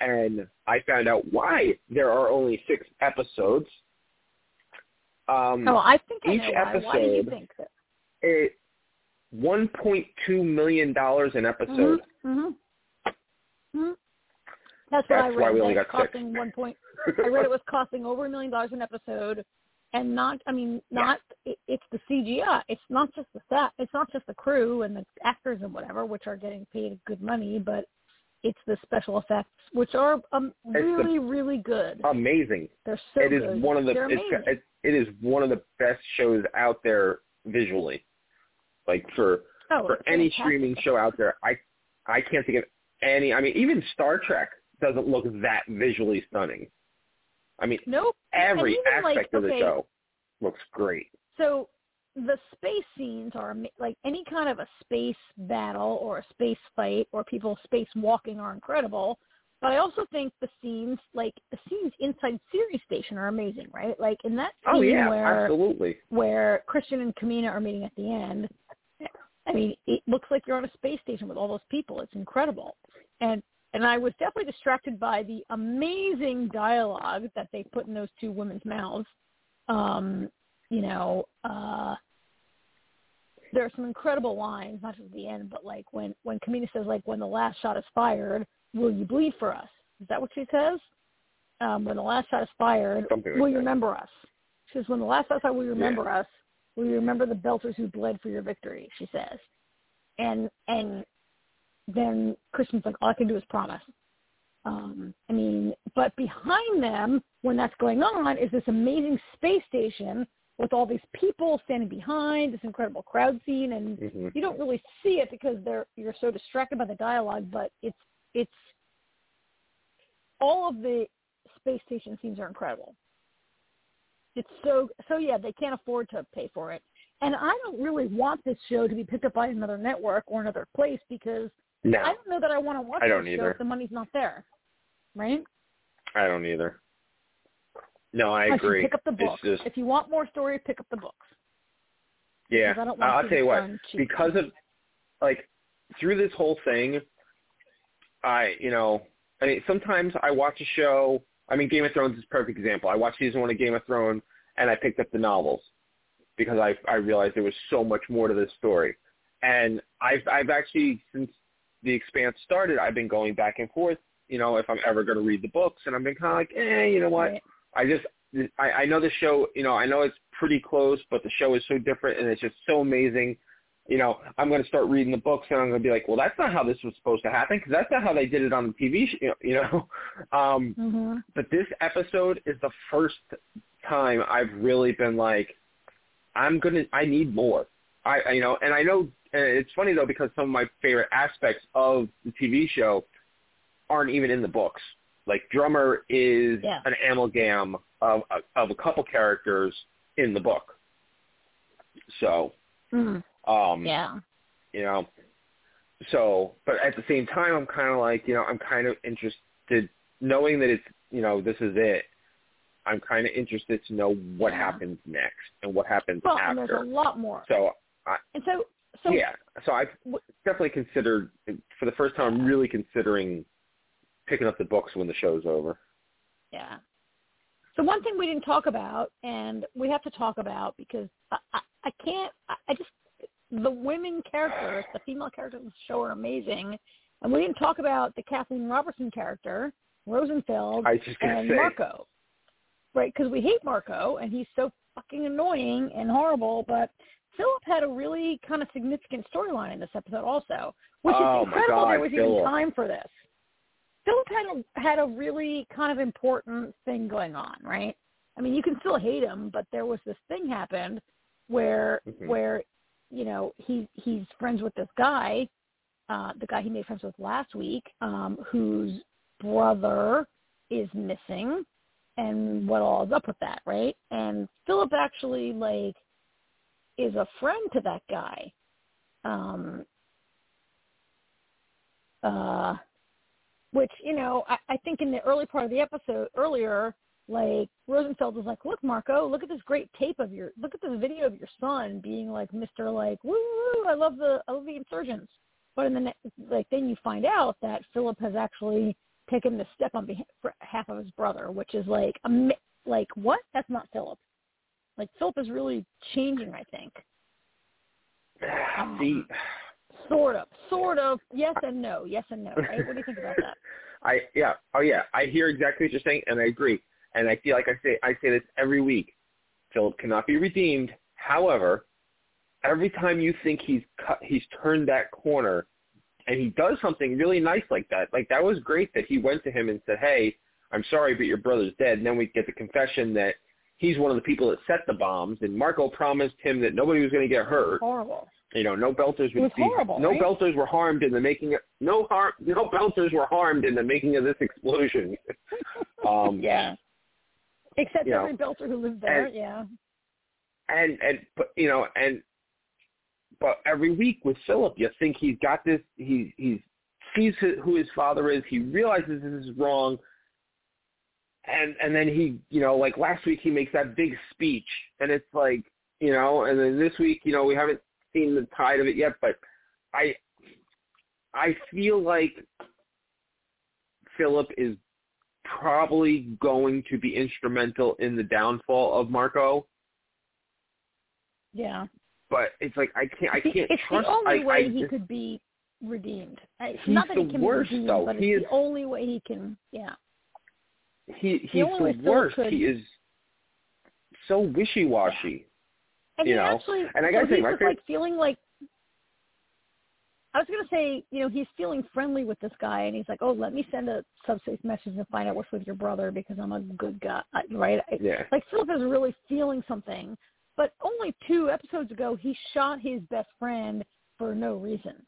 and I found out why there are only six episodes. Um, oh i think i each know why why do you episode- think that it one point two million dollars an episode. hmm hmm That's what I read. why we only got six. costing one point. I read it was costing over a million dollars an episode, and not. I mean, not. It, it's the CGI. It's not just the set. It's not just the crew and the actors and whatever, which are getting paid good money, but it's the special effects, which are um, the- really, really good. Amazing. They're so it is good. one of the it's, it, it is one of the best shows out there visually. Like for oh, for any fantastic. streaming show out there, I I can't think of any. I mean, even Star Trek doesn't look that visually stunning. I mean, Nope. every even, like, aspect of the okay, show looks great. So the space scenes are like any kind of a space battle or a space fight or people space walking are incredible. But I also think the scenes, like the scenes inside Ceres Station, are amazing, right? Like in that oh, scene oh yeah, where absolutely. where Chrisjen and Camina are meeting at the end. I mean, it looks like you're on a space station with all those people. It's incredible, and and I was definitely distracted by the amazing dialogue that they put in those two women's mouths. Um, you know, uh, there are some incredible lines, not just at the end, but like when when Camina says like when the last shot is fired, will you bleed for us? Is that what she says? Um, when the last shot is fired, Something like will you that. remember us? She says, when the last shot is fired, will you remember Yeah. us? Will you remember the belters who bled for your victory? She says, and and then Chrisjen's like, all I can do is promise. Um, I mean, but behind them, when that's going on, is this amazing space station with all these people standing behind this incredible crowd scene, and hmm you don't really see it because they're you're so distracted by the dialogue. But it's it's all of the space station scenes are incredible. It's so so yeah, they can't afford to pay for it. And I don't really want this show to be picked up by another network or another place because No, I don't know that I want to watch I don't either. if the money's not there. Right? I don't either. No, I should agree. Pick up the books. just If you want more story, pick up the books. yeah. Because I don't I'll tell you what. because of like through this whole thing i you know i mean sometimes i watch a show i mean game of thrones is a perfect example i watched season one of game of thrones and i picked up the novels because i i realized there was so much more to this story and i've i've actually since the expanse started i've been going back and forth you know if i'm ever going to read the books and i've been kind of like eh you know what I just I, I know the show, you know, I know it's pretty close, but the show is so different and it's just so amazing. You know, I'm going to start reading the books and I'm going to be like, well, that's not how this was supposed to happen because that's not how they did it on the TV show, you know. Um, Mm-hmm. but this episode is the first time I've really been like, I'm gonna, I need more. I, I you know, and I know and it's funny though because some of my favorite aspects of the TV show aren't even in the books. Like Drummer is Yeah. an amalgam of of a couple characters in the book. So, mm um, Yeah. you know, so but at the same time, I'm kind of like, you know, I'm kind of interested, knowing that it's, you know, this is it. I'm kind of interested to know what Yeah. happens next and what happens Well, and there's a lot more. So And so, so yeah, so I've definitely considered for the first time. I'm really considering picking up the books when the show's over. Yeah. So one thing we didn't talk about, and we have to talk about because I, I, I can't. I, I just the women characters, the female characters in the show are amazing, and we didn't talk about the Kathleen Robertson character, Rosenfeld, I just and say, Marco, right? Because we hate Marco, and he's so fucking annoying and horrible. But Philip had a really kind of significant storyline in this episode, also, which Oh, is my incredible. God, there was even time for this. Philip had a had a really kind of important thing going on, right? I mean, you can still hate him, but there was this thing happened where Mhm. where you know he he's friends with this guy, uh, the guy he made friends with last week, um, whose brother is missing, and what all is up with that, right? And Philip actually like is a friend to that guy. Um, uh, which you know I, I think in the early part of the episode earlier like rosenfeld was like look marco look at this great tape of your look at this video of your son being like mr like woo woo i love the i love the insurgents. But in the ne- like then you find out that philip has actually taken the step on behalf of his brother which is like like what? That's not philip like philip is really changing i think um, see, sort of sort of yes and no yes and no right what do you think about that I yeah, oh yeah, I hear exactly what you're saying, and I agree. And I feel like I say I say this every week. Philip cannot be redeemed. However, every time you think he's cut, he's turned that corner, and he does something really nice like that. Like that was great that he went to him and said, "Hey, I'm sorry, but your brother's dead." And then we get the confession that he's one of the people that set the bombs, and Marco promised him that nobody was going to get hurt. horrible You know, no belters would was be horrible, no right? belters were harmed in the making. Of, no harm, no belters were harmed in the making of this explosion. um, yeah except you know, every belter who lived there and- yeah and and but you know and but every week with Philip, you think he's got this. He's he's sees who his father is. He realizes this is wrong, and and then he, you know, like last week he makes that big speech, and it's like, you know, and then this week, you know, we haven't seen the tide of it yet, but I I feel like Philip is probably going to be instrumental in the downfall of Marco. Yeah. But it's like I can't I can't it's trust the only I, way I he just, could be redeemed. I, He's not that the he can worst, be redeemed, though. but He it's is- the only way he can. Yeah. He he's way the worst. could- He is so wishy washy. And You know, actually, and I gotta say, he's my favorite- like feeling like. I was gonna say, you know, he's feeling friendly with this guy, and he's like, "Oh, let me send a subspace message and find out what's with your brother because I'm a good guy, right?" Yeah. Like Philip is really feeling something, but only two episodes ago he shot his best friend for no reason.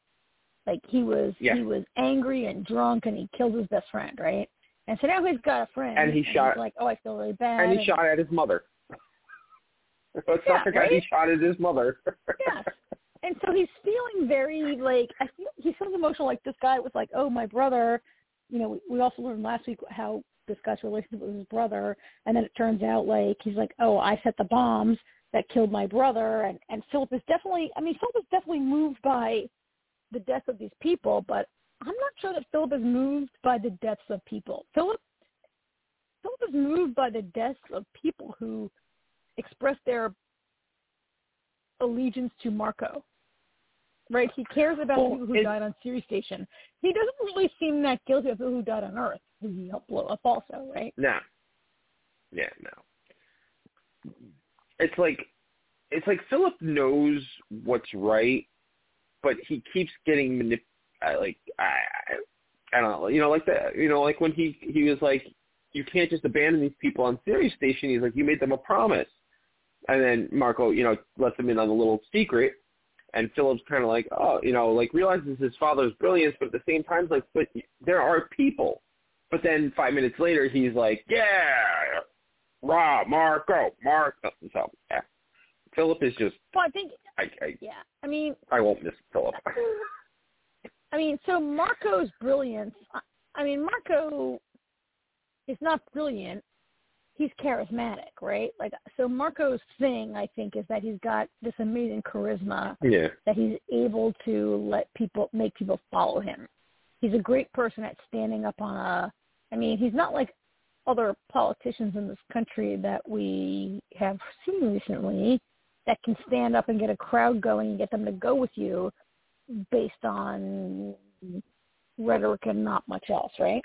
Like he was Yeah. he was angry and drunk and he killed his best friend, right? And so now he's got a friend And he shot- like, Oh, I feel really bad And he shot at his mother. Let's Yeah, not forget he shot at his mother. Yes. And so he's feeling very like I feel he feels emotional like this guy was like, Oh, my brother you know, we, we also learned last week how this guy's relationship with his brother and then it turns out like he's like, Oh, I set the bombs that killed my brother and, and Philip is definitely I mean, Philip is definitely moved by the death of these people, but I'm not sure that Philip is moved by the deaths of people. Philip Philip is moved by the deaths of people who express their allegiance to Marco. Right? He cares about Well, people who it- died on Ceres Station. He doesn't really seem that guilty of people who died on Earth, who he helped blow up also, right? No. Yeah, no. It's like it's like Philip knows what's right, but he keeps getting manip- uh, like I, I I don't know, you know, like that, you know, like when he he was like, you can't just abandon these people on Ceres Station. He's like, you made them a promise, and then Marco, you know, lets him in on a little secret, and Philip's kind of like, oh, you know, like realizes his father's brilliance, but at the same time, like, but there are people. But then five minutes later, he's like, yeah, Rob, Marco, Marco. So, yeah. Philip is just, Well, I think, I, I, yeah. I mean, I won't miss Philip. I mean, so Marco's brilliance. I- I mean, Marco is not brilliant. He's charismatic, right? Like, so Marco's thing, I think, is that he's got this amazing charisma yeah. that he's able to let people make people follow him. He's a great person at standing up on a. I mean, he's not like other politicians in this country that we have seen recently that can stand up and get a crowd going and get them to go with you based on rhetoric and not much else, right?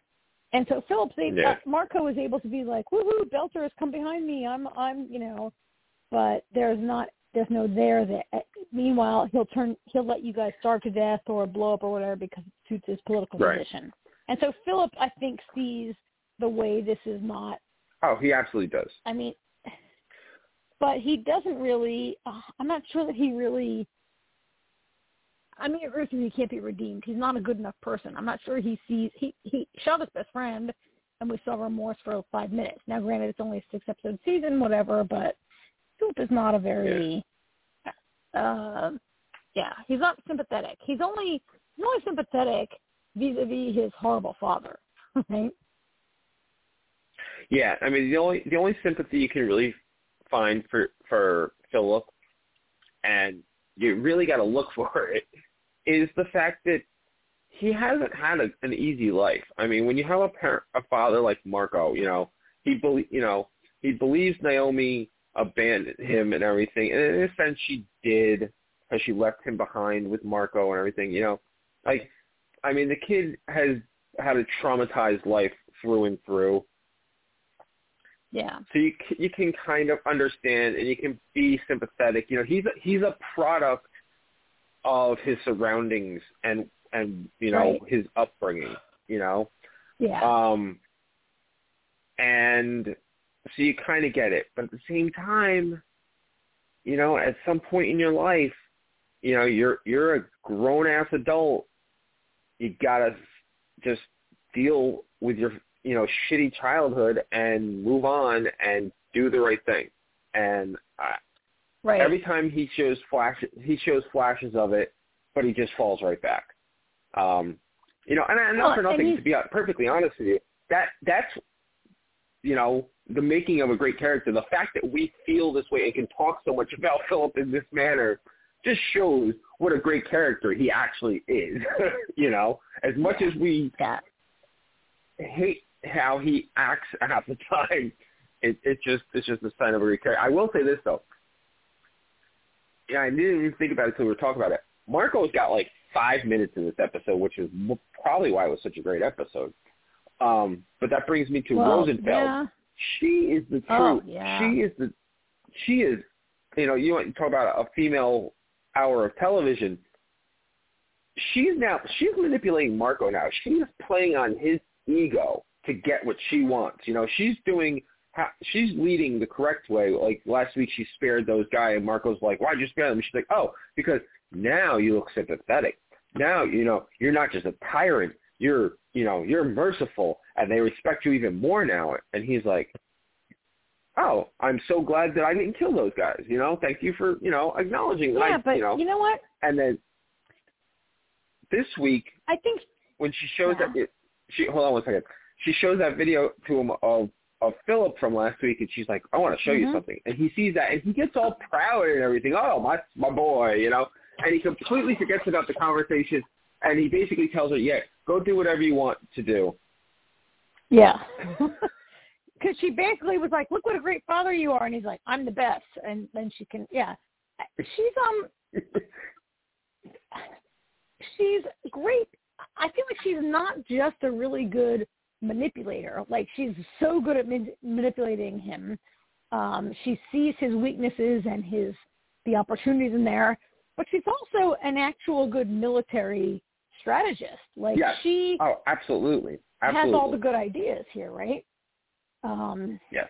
And so Phillips, they, Yeah. uh, Marco was able to be like, "Woohoo! Belter has come behind me. I'm, I'm, you know," but there's not, there's no there. That uh, meanwhile, he'll turn, he'll let you guys starve to death or blow up or whatever because it suits his political Right. position. And so Philip, I think, sees the way this is not Oh, he absolutely does. I mean, but he doesn't really. Uh, I'm not sure that he really. I mean, agree with you. He can't be redeemed. He's not a good enough person. I'm not sure he sees. He he shot his best friend, and we saw remorse for five minutes. Now, granted, it's only a six episode season, whatever. But Philip is not a very. Uh, yeah, he's not sympathetic. He's only he's only sympathetic vis-a-vis his horrible father, right? Yeah, I mean the only the only sympathy you can really find for for Philip, and you really got to look for it, is the fact that he hasn't had a, an easy life. I mean, when you have a parent, a father like Marco, you know, he believe, you know, he believes Naomi abandoned him and everything, and in a sense she did, because she left him behind with Marco and everything. You know, like, I mean, the kid has had a traumatized life through and through. Yeah. So you c- you can kind of understand and you can be sympathetic. You know, he's a, he's a product of his surroundings and and you know Right. his upbringing. You know, Yeah. um, and so you kind of get it, but at the same time, you know, at some point in your life, you know, you're you're a grown ass adult. You gotta just deal with your you know shitty childhood and move on and do the right thing. And uh, right. every time he shows flash he shows flashes of it, but he just falls right back. Um, You know, and, and not Well, for nothing. To be perfectly honest with you, that that's you know the making of a great character. The fact that we feel this way and can talk so much about Philip in this manner just shows what a great character he actually is. you know, as much as we Yeah. hate how he acts at the time, it it just it's just a sign of a great character. I will say this though. Yeah, I didn't even think about it until we were talking about it. Marco's got like five minutes in this episode, which is probably why it was such a great episode. Um, but that brings me to well, Rosenfeld. Yeah. She is the Oh, truth. yeah. She is the. She is. You know, you want to talk about a female hour of television. She's now she's manipulating Marco now. She's playing on his ego to get what she wants. You know, she's doing. Ha- She's leading the correct way. Like last week, she spared those guy, and Marco's like, "Why'd you spare them?" She's like, "Oh, because now you look sympathetic. Now you know you're not just a tyrant. You're you know you're merciful, and they respect you even more now." And he's like, "Oh, I'm so glad that I didn't kill those guys. You know, thank you for you know acknowledging that. Yeah, I, but you know." you know what? And then this week, I think when she shows Yeah. that, it, she hold on one second. She shows that video to him of of Philip from last week, and she's like, "I want to show you Mhm. something." And he sees that, and he gets all proud and everything. Oh, my my boy, you know. And he completely forgets about the conversation, and he basically tells her, "Yeah, go do whatever you want to do." Yeah. Because she basically was like, "Look what a great father you are," and he's like, "I'm the best," and then she can, yeah. She's um, she's great. I feel like she's not just a really good manipulator. Like she's so good at man- manipulating him. Um, she sees his weaknesses and his the opportunities in there, but she's also an actual good military strategist. Like Yes. she oh, absolutely, absolutely. has all the good ideas here, right? Um, yes.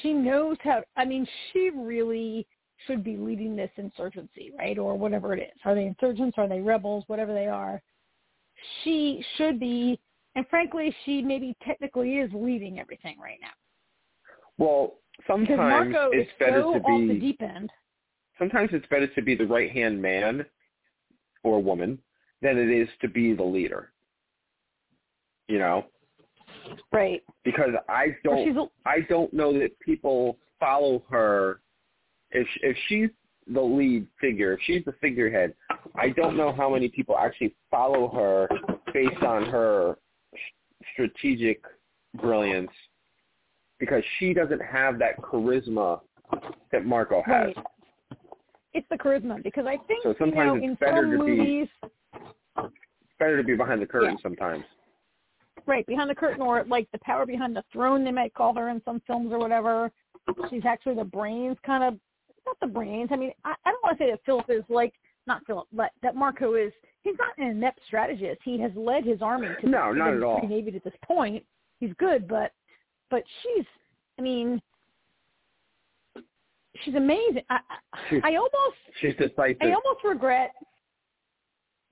she knows how. I mean, she really should be leading this insurgency, right, or whatever it is. Are they insurgents? Are they rebels? Whatever they are, she should be. And frankly, she maybe technically is leading everything right now Well, sometimes it's better so to off the be deep end. sometimes it's better to be the right hand man or woman than it is to be the leader. You know, Right. because I don't she's a, I don't know that people follow her if if she's the lead figure, if she's the figurehead. I don't know how many people actually follow her based on her strategic brilliance because she doesn't have that charisma that Marco has. right. It's the charisma because I think So you know it's in better some to movies, It's better to be behind the curtain sometimes. right behind the curtain or like the power behind the throne they might call her in some films or whatever she's actually the brains kind of not the brains i mean i, I don't want to say that philip is like not philip but that marco is he's not an inept strategist he has led his army to No, the, not at all. navy to this point he's good but but she's i mean she's amazing i i, I almost She's decisive. I almost regret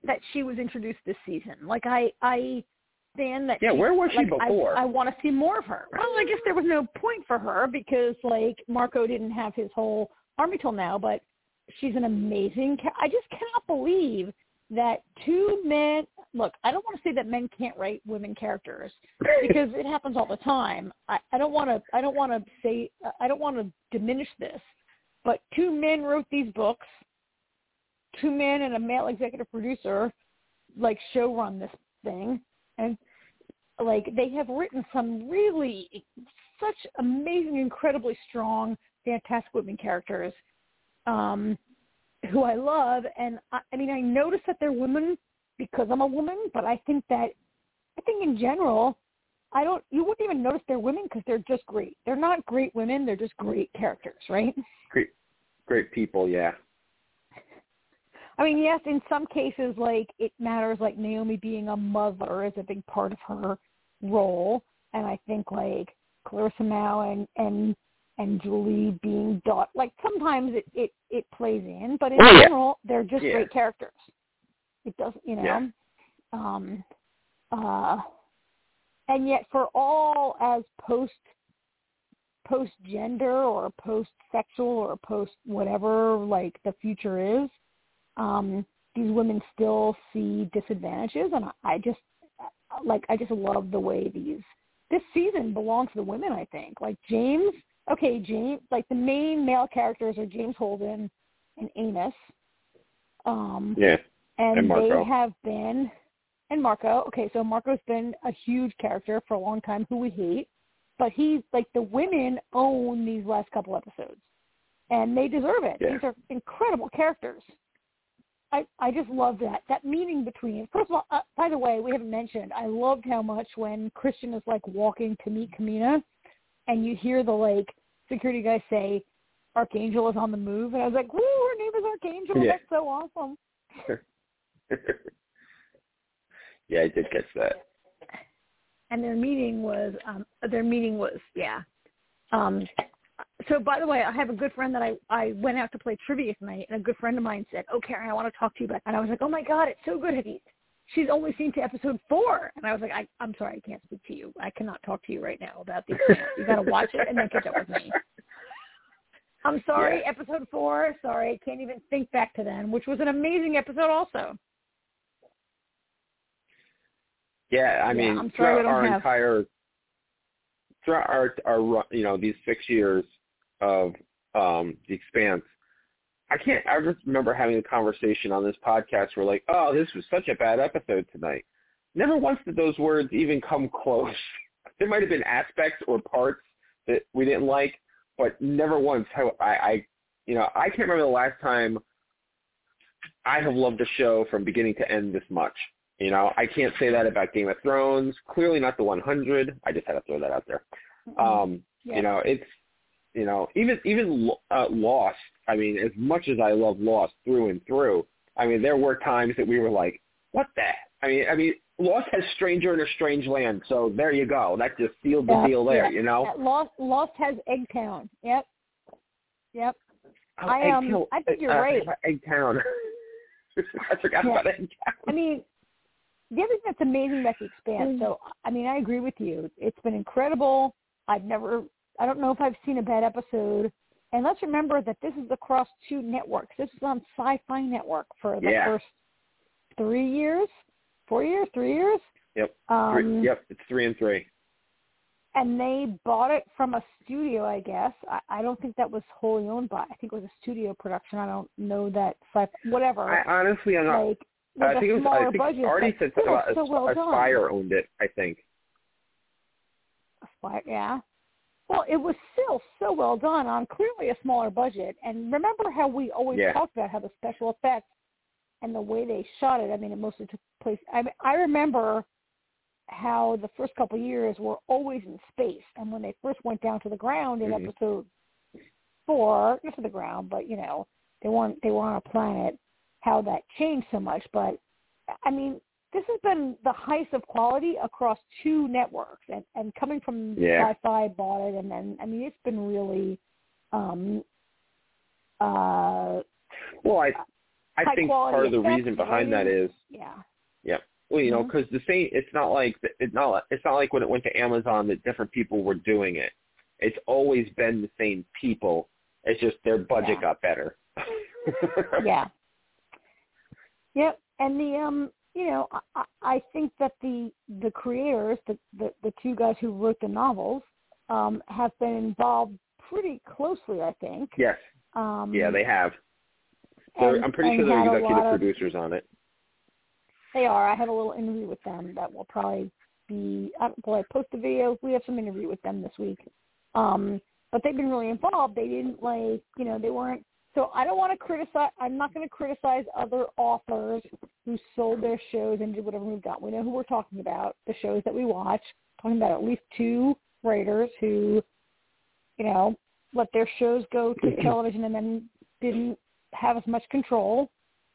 that she was introduced this season. Like I, I stand that. Yeah, she, where was she like, before? I, I want to see more of her. Well, I guess there was no point for her because like Marco didn't have his whole army till now. But she's an amazing. Ca- I just cannot believe that two men. Look, I don't want to say that men can't write women characters because it happens all the time. I, I don't want to. I don't want to say. I don't want to diminish this. But two men wrote these books two men and a male executive producer like show run this thing and like they have written some really such amazing incredibly strong fantastic women characters um who I love and I, I mean I notice that they're women because I'm a woman but I think that I think in general I don't you wouldn't even notice they're women because they're just great they're not great women they're just great characters right Great, great people. Yeah. I mean, yes, in some cases, like it matters, like Naomi being a mother is a big part of her role, and I think like Clarissa Mao and and and Julie being Dot. like sometimes it it it plays in, but in Oh, yeah. general, they're just Yeah. great characters. It doesn't, you know, Yeah. um, uh, and yet for all as post post gender or post sexual or post whatever like the future is um these women still see disadvantages, and I just like I just love the way these this season belongs to the women. I think like James. Okay, James. Like the main male characters are James Holden and Amos. Um, yeah, and, and they have been and Marco. Okay, so Marco's been a huge character for a long time who we hate, but he's like the women own these last couple episodes, and they deserve it. Yeah. These are incredible characters. I I just love that that meaning between. First of all, uh, by the way, we haven't mentioned. I loved how much when Chrisjen is like walking to meet Camina, and you hear the like security guy say, "Archangel is on the move," and I was like, "Woo, her name is Archangel. Yeah. That's so awesome." yeah, I did catch that. and their meeting was um their meeting was yeah um so by the way i have a good friend that i i went out to play trivia tonight and a good friend of mine said oh karen i want to talk to you about and i was like oh my god it's so good have you she's only seen to episode four. And i was like i i'm sorry i can't speak to you. I cannot talk to you right now about the you got to watch it and then catch up with me. I'm sorry Yeah. episode four. Sorry i can't even think back to then which was an amazing episode also. Yeah, I Yeah, mean, I'm sorry throughout our have- entire, throughout our, our, you know, these six years of um The Expanse, I can't. I just remember having a conversation on this podcast where, like, oh, this was such a bad episode tonight. Never once did those words even come close. There might have been aspects or parts that we didn't like, but never once how I, I, you know, I can't remember the last time I have loved a show from beginning to end this much. You know, I can't say that about Game of Thrones. Clearly not the 100. I just had to throw that out there. Um, Yeah. You know, it's you know even even uh, Lost. I mean, as much as I love Lost through and through, I mean there were times that we were like, what the? I mean, I mean, Lost has Stranger in a Strange Land, so there you go. That just sealed the Yeah, deal there. yeah. You know, Uh, Lost Lost has Eggtown. Yep. Yep. Oh, I, um, Eggtown- I think you're uh, right. Eggtown. I forgot Yeah. about Eggtown. I mean, the other thing that's amazing about the Mm. Expanse. So, I mean, I agree with you. It's been incredible. I've never. I don't know if I've seen a bad episode. And let's remember that this is across two networks. This is on Syfy Network for the Yeah. first three years, four years, three years. Yep. Um, Three, yep, it's three and three. and they bought it from a studio, I guess. I, I don't think that was wholly owned by. I think it was a studio production. I don't know that. sci- Whatever. I honestly, I'm not. like I think it was. smaller I think budget, Artie said something about so well done. Owned it. I think. Aspire, yeah. Well, it was still so well done on clearly a smaller budget. And remember how we always Yeah. talked about how the special effects and the way they shot it. I mean, it mostly took place. I mean, I remember how the first couple of years were always in space, and when they first went down to the ground in Mhm. episode four, not to the ground, but you know, they weren't they were on a planet. How that changed so much, but I mean, this has been the highest of quality across two networks, and and coming from Yeah. Syfy bought it, and then I mean, it's been really. um uh Well, I I think part of the reason behind that is yeah yeah well, you know, Mhm. because the same. It's not like it's not. It's not like when it went to Amazon that different people were doing it. It's always been the same people. It's just their budget Yeah. got better. yeah. Yep. And the um, you know, I- I, think that the the creators, the, the the two guys who wrote the novels, um, have been involved pretty closely. I think. Yes. Um, Yeah, they have. And- I'm pretty sure they're executive lot of- producers on it. They are. I have a little interview with them that will probably be. I don't, will I post a video? We have some interview with them this week. Um, but they've been really involved. They didn't like, you know, they weren't. So I don't want to criticize. I'm not going to criticize other authors who sold their shows and did whatever we've got. We know who we're talking about. The shows that we watch. Talking about at least two writers who, you know, let their shows go to television and then didn't have as much control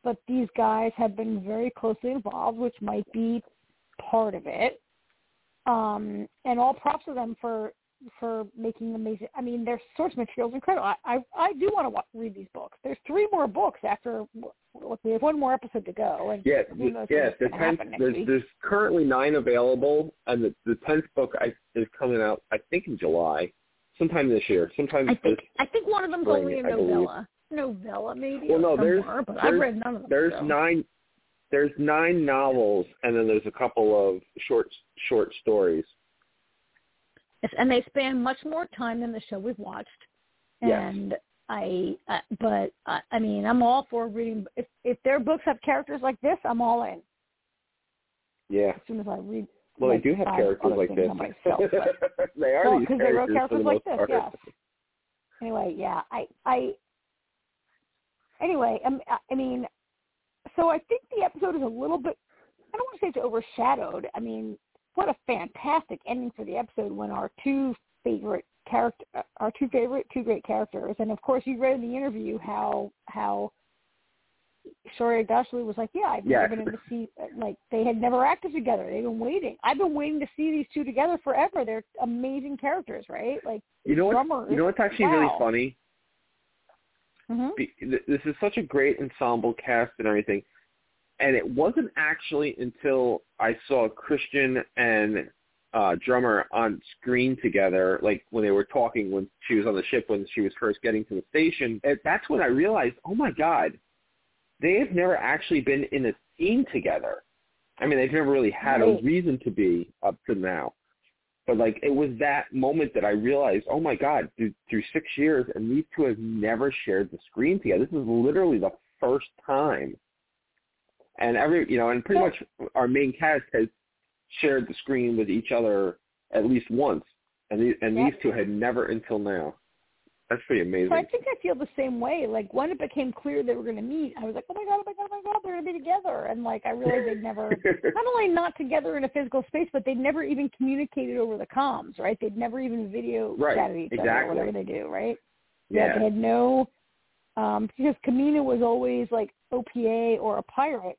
but these guys have been very closely involved, which might be part of it. Um, and all props to them for for making amazing. I mean, their source material is incredible. I I, I do want to wa read these books. There's three more books after. Look, we have one more episode to go. And Yeah, who knows yeah. what's The tenth. There's week. there's currently nine available, and the the tenth book I, is coming out. I think in July, sometime this year. Sometime I think this. I think one of them's spring, only a I believe. novella. novella maybe. Well, no, there's more, but there's, I've read none of them. there's so. nine there's nine novels and then there's a couple of short short stories. Yes, and they span much more time than the show we've watched. Yes. And I, uh, but uh, I mean, I'm all for reading. If if their books have characters like this, I'm all in. Yeah. As soon as I read, Well, like they do have characters like this. myself, but- they are well, these because they wrote characters like this. part. Yes. Anyway, yeah, I, I. Anyway, um, I mean, so I think the episode is a little bit. I don't want to say it's overshadowed. I mean, what a fantastic ending for the episode when our two favorite character, uh, our two favorite, two great characters, and of course you read in the interview how how Shohreh Aghdashloo was like, yeah, I've never Yes. been able to see like they had never acted together. They've been waiting. I've been waiting to see these two together forever. They're amazing characters, right? Like You know what? You know what's actually really Wow. funny? hmm Be- This is such a great ensemble cast and everything, and it wasn't actually until I saw Chrisjen and uh drummer on screen together, like when they were talking when she was on the ship when she was first getting to the station. And that's when I realized, oh my god, they have never actually been in a scene together. I mean, they've never really had a reason to be up to now. But like it was that moment that I realized, oh my God, through, through six years, and these two have never shared the screen together. This is literally the first time. And every, you know, and pretty much our main cast has shared the screen with each other at least once, and these, and these two had never until now. That's pretty amazing. So I think I feel the same way. Like when it became clear they were going to meet, I was like, oh my god, oh my god, oh my god, they're going to be together. And like I realized they'd never, not only not together in a physical space, but they'd never even communicated over the comms, right? They'd never even video Right, chatted each other exactly. or whatever they do, right? yeah. they had no, um, because Camina was always like OPA or a pirate.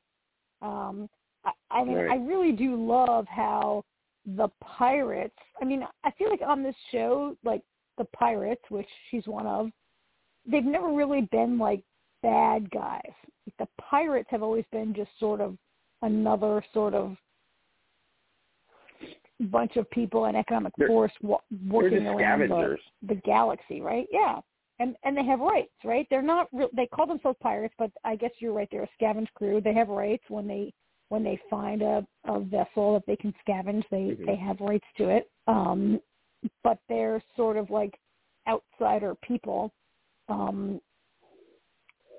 Um, I, I mean, Right. I really do love how the pirates. I mean, I feel like on this show, like the pirates, which she's one of, they've never really been like bad guys. Like, the pirates have always been just sort of another sort of bunch of people, an economic They're- force wa- working around the, the galaxy, right? Yeah, and and they have rights, right? They're not real. They call themselves pirates, but I guess you're right. They're a scavenge crew. They have rights when they when they find a a vessel that they can scavenge. They Mhm. they have rights to it. Um, but they're sort of like outsider people. Um,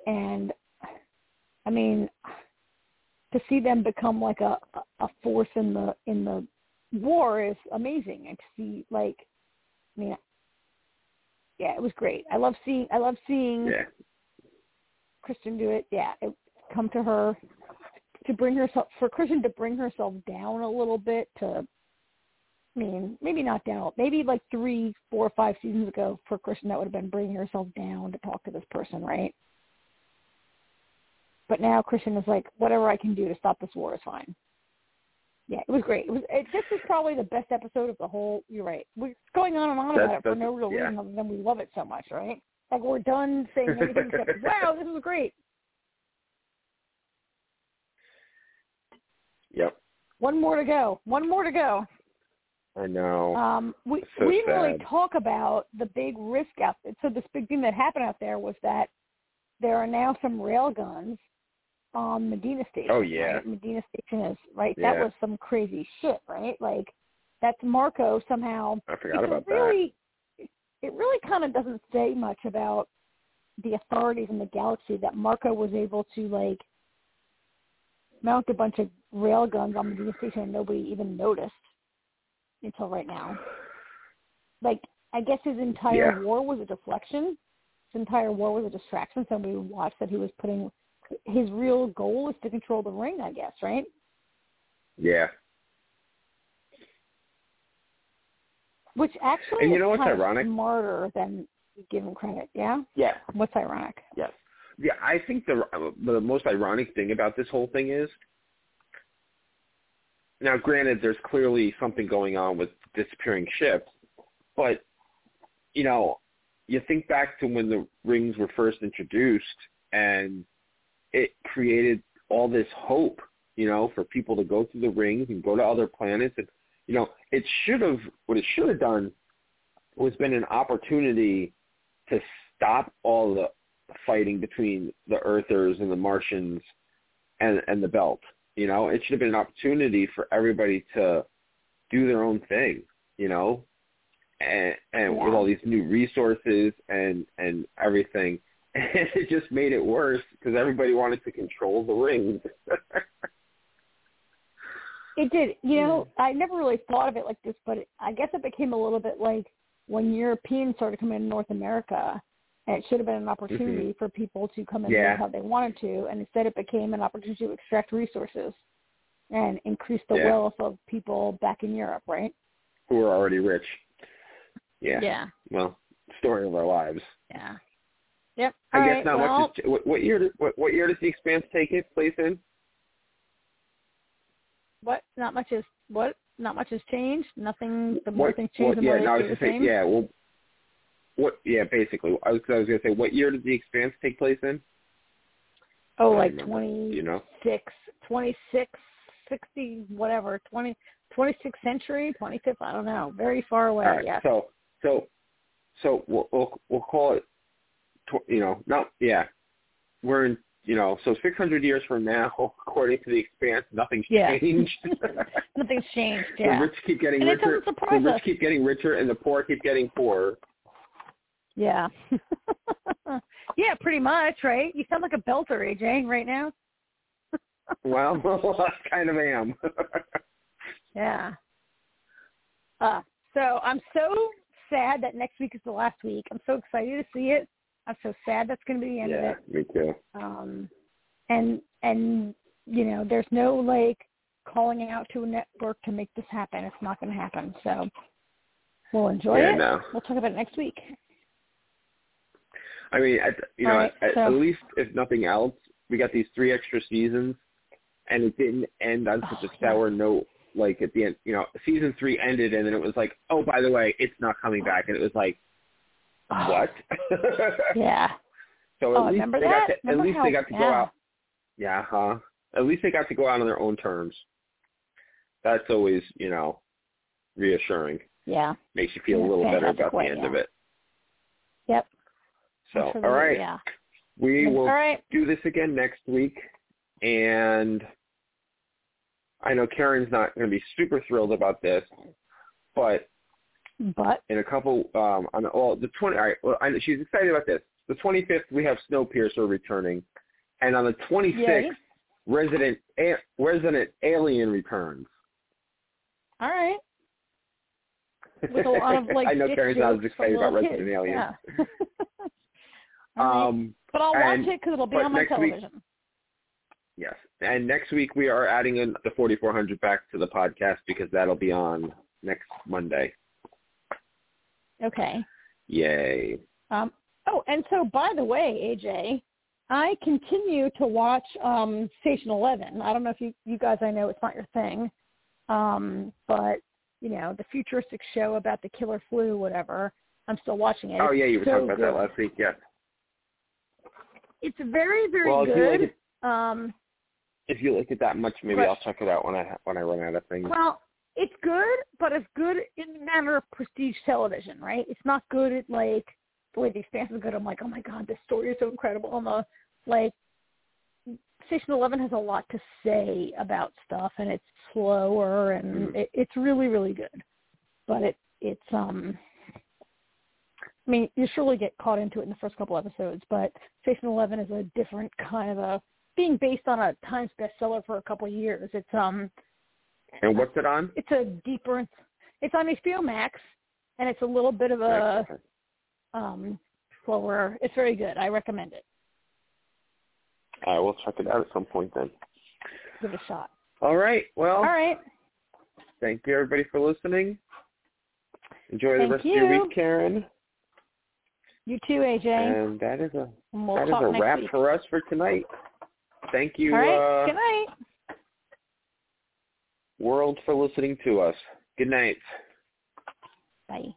and I mean, to see them become like a a force in the in the war is amazing. And to see like, I mean, yeah, it was great. I love seeing I love seeing Yeah. Chrisjen do it. Yeah, it come to her to bring herself for Chrisjen to bring herself down a little bit to I mean, maybe not down. Maybe like three, four, five seasons ago for Chrisjen, that would have been bringing herself down to talk to this person, right? But now Chrisjen is like, whatever I can do to stop this war is fine. Yeah, it was great. It was. It, this is probably the best episode of the whole. You're right. We're going on and on That's- about it for no real yeah. reason other than we love it so much, right? Like we're done saying anything except, "Wow, this was great." Yep. One more to go. One more to go. I know. Um, we So we didn't really talk about the big risk out there. So this big thing that happened out there was that there are now some rail guns on Medina Station. Oh, yeah. right? Medina Station is right. Yeah. That was some crazy shit, right? Like that's Marco somehow. I forgot about that. really, It really kind of doesn't say much about the authorities in the galaxy that Marco was able to like mount a bunch of rail guns on Medina Station and nobody even noticed until right now. Like, I guess his entire Yeah. war was a deflection. His entire war was a distraction. Somebody watched that he was putting. His real goal is to control the ring, I guess, right? Yeah. Which actually And you is know what's ironic? smarter than you give him credit. Yeah. Yeah. What's ironic? Yes. Yeah, I think the the most ironic thing about this whole thing is now granted there's clearly something going on with disappearing ships, but you know, you think back to when the rings were first introduced and it created all this hope, you know, for people to go through the rings and go to other planets and you know, it should have what it should have done was been an opportunity to stop all the fighting between the Earthers and the Martians and and the Belt. You know, it should have been an opportunity for everybody to do their own thing. You know, and and Yeah. with all these new resources and and everything, and it just made it worse because everybody wanted to control the rings. It did. You know, I never really thought of it like this, but it, I guess it became a little bit like when Europeans started coming to North America, and it should have been an opportunity for people to come in Mm-hmm. Yeah. how they wanted to, and instead it became an opportunity to extract resources and increase the Yeah. wealth of people back in Europe, right? who are already rich. Yeah. Yeah. Well, story of our lives. Yeah. Yep. I guess right, not well, much. Is, what, what year? Does, what, what year does the Expanse take its place in? what? Not much has what? Not much has changed. Nothing. The more What, things change, what, the yeah, more no, I was gonna same. yeah. Well, what? Yeah, basically. I was, I was gonna say, what year does the Expanse take place in? Oh, like remember. twenty You know? six, twenty six, sixty, whatever, twenty, twenty sixth century, twenty fifth. I don't know. Very far away. All right. Yeah. So, so, so we'll we'll, we'll call it. You know, no, yeah. We're in. You know, so 600 years from now, according to the Expanse, nothing's Yeah. changed. Nothing's changed. Yeah. The rich keep getting And richer. the rich us. keep getting richer, and the poor keep getting poorer. Yeah. yeah, pretty much, right? You sound like a belter, AJ, right now. Well, I kind of am. Yeah. Uh, so I'm so sad that next week is the last week. I'm so excited to see it. I'm so sad that's going to be the end of yeah, it. me too. Um, and and you know, there's no like calling out to a network to make this happen. It's not going to happen. So we'll enjoy yeah, it. no. We'll talk about it next week. I mean, at, you know, All right, at, so- at least if nothing else, we got these three extra seasons, and it didn't end on such Oh, a sour note. Like at the end, you know, season three ended, and then it was like, oh, by the way, it's not coming back, and it was like, what? Yeah. so at Oh, least remember they that? got to, Remember at least how- they got to go out. Yeah, huh? At least they got to go out on their own terms. That's always, you know, reassuring. Yeah. Makes you feel a little better about the end yeah. of it. Yep. So, Absolutely, all right, Yeah. we will right. do this again next week, and I know Karen's not going to be super thrilled about this, but But in a couple, um, on the, well, the twenty, all right, well, I, she's excited about this. The twenty fifth, we have Snowpiercer returning, and on the twenty sixth. Resident A- Resident Alien returns. all right. With a lot of like I know Karen's not as excited about little Resident. Alien. Yeah. Right. Um, but I'll watch and- it because it'll be on my next week- television. Yes. And next week we are adding in the 4400 back to the podcast because that'll be on next Monday. Okay. Yay. Um, oh, and so by the way, AJ, I continue to watch um, Station Eleven. I don't know if you you guys, I know it's not your thing, um, but you know the futuristic show about the killer flu, whatever. I'm still watching it. Oh yeah, you were so talking about good. that last week. Yes. It's very very Well, if you like good. it, Um, if you like it that much, maybe But- I'll check it out when I when I run out of things. well, it's good, but it's good in the manner of prestige television, right? It's not good at like the way the Expanse is good. I'm like, oh my god, this story is so incredible. And the like, Station Eleven has a lot to say about stuff, and it's slower, and Mhm. it, it's really really good. But it it's um. I mean, you surely get caught into it in the first couple episodes, but Station Eleven is a different kind of a being based on a Times bestseller for a couple of years. It's um And what's it on? it's a deeper it's on HBO Max and it's a little bit of a um slower it's very good. I recommend it. I will check it out at some point then. Give it a shot. All right. Well, All right. thank you everybody for listening. Enjoy the Thank rest of your week, Karen. You too, AJ. And that is a we'll that is a wrap week. for us for tonight. Thank you, All right. uh, Good night. World, for listening to us. Good night. Bye.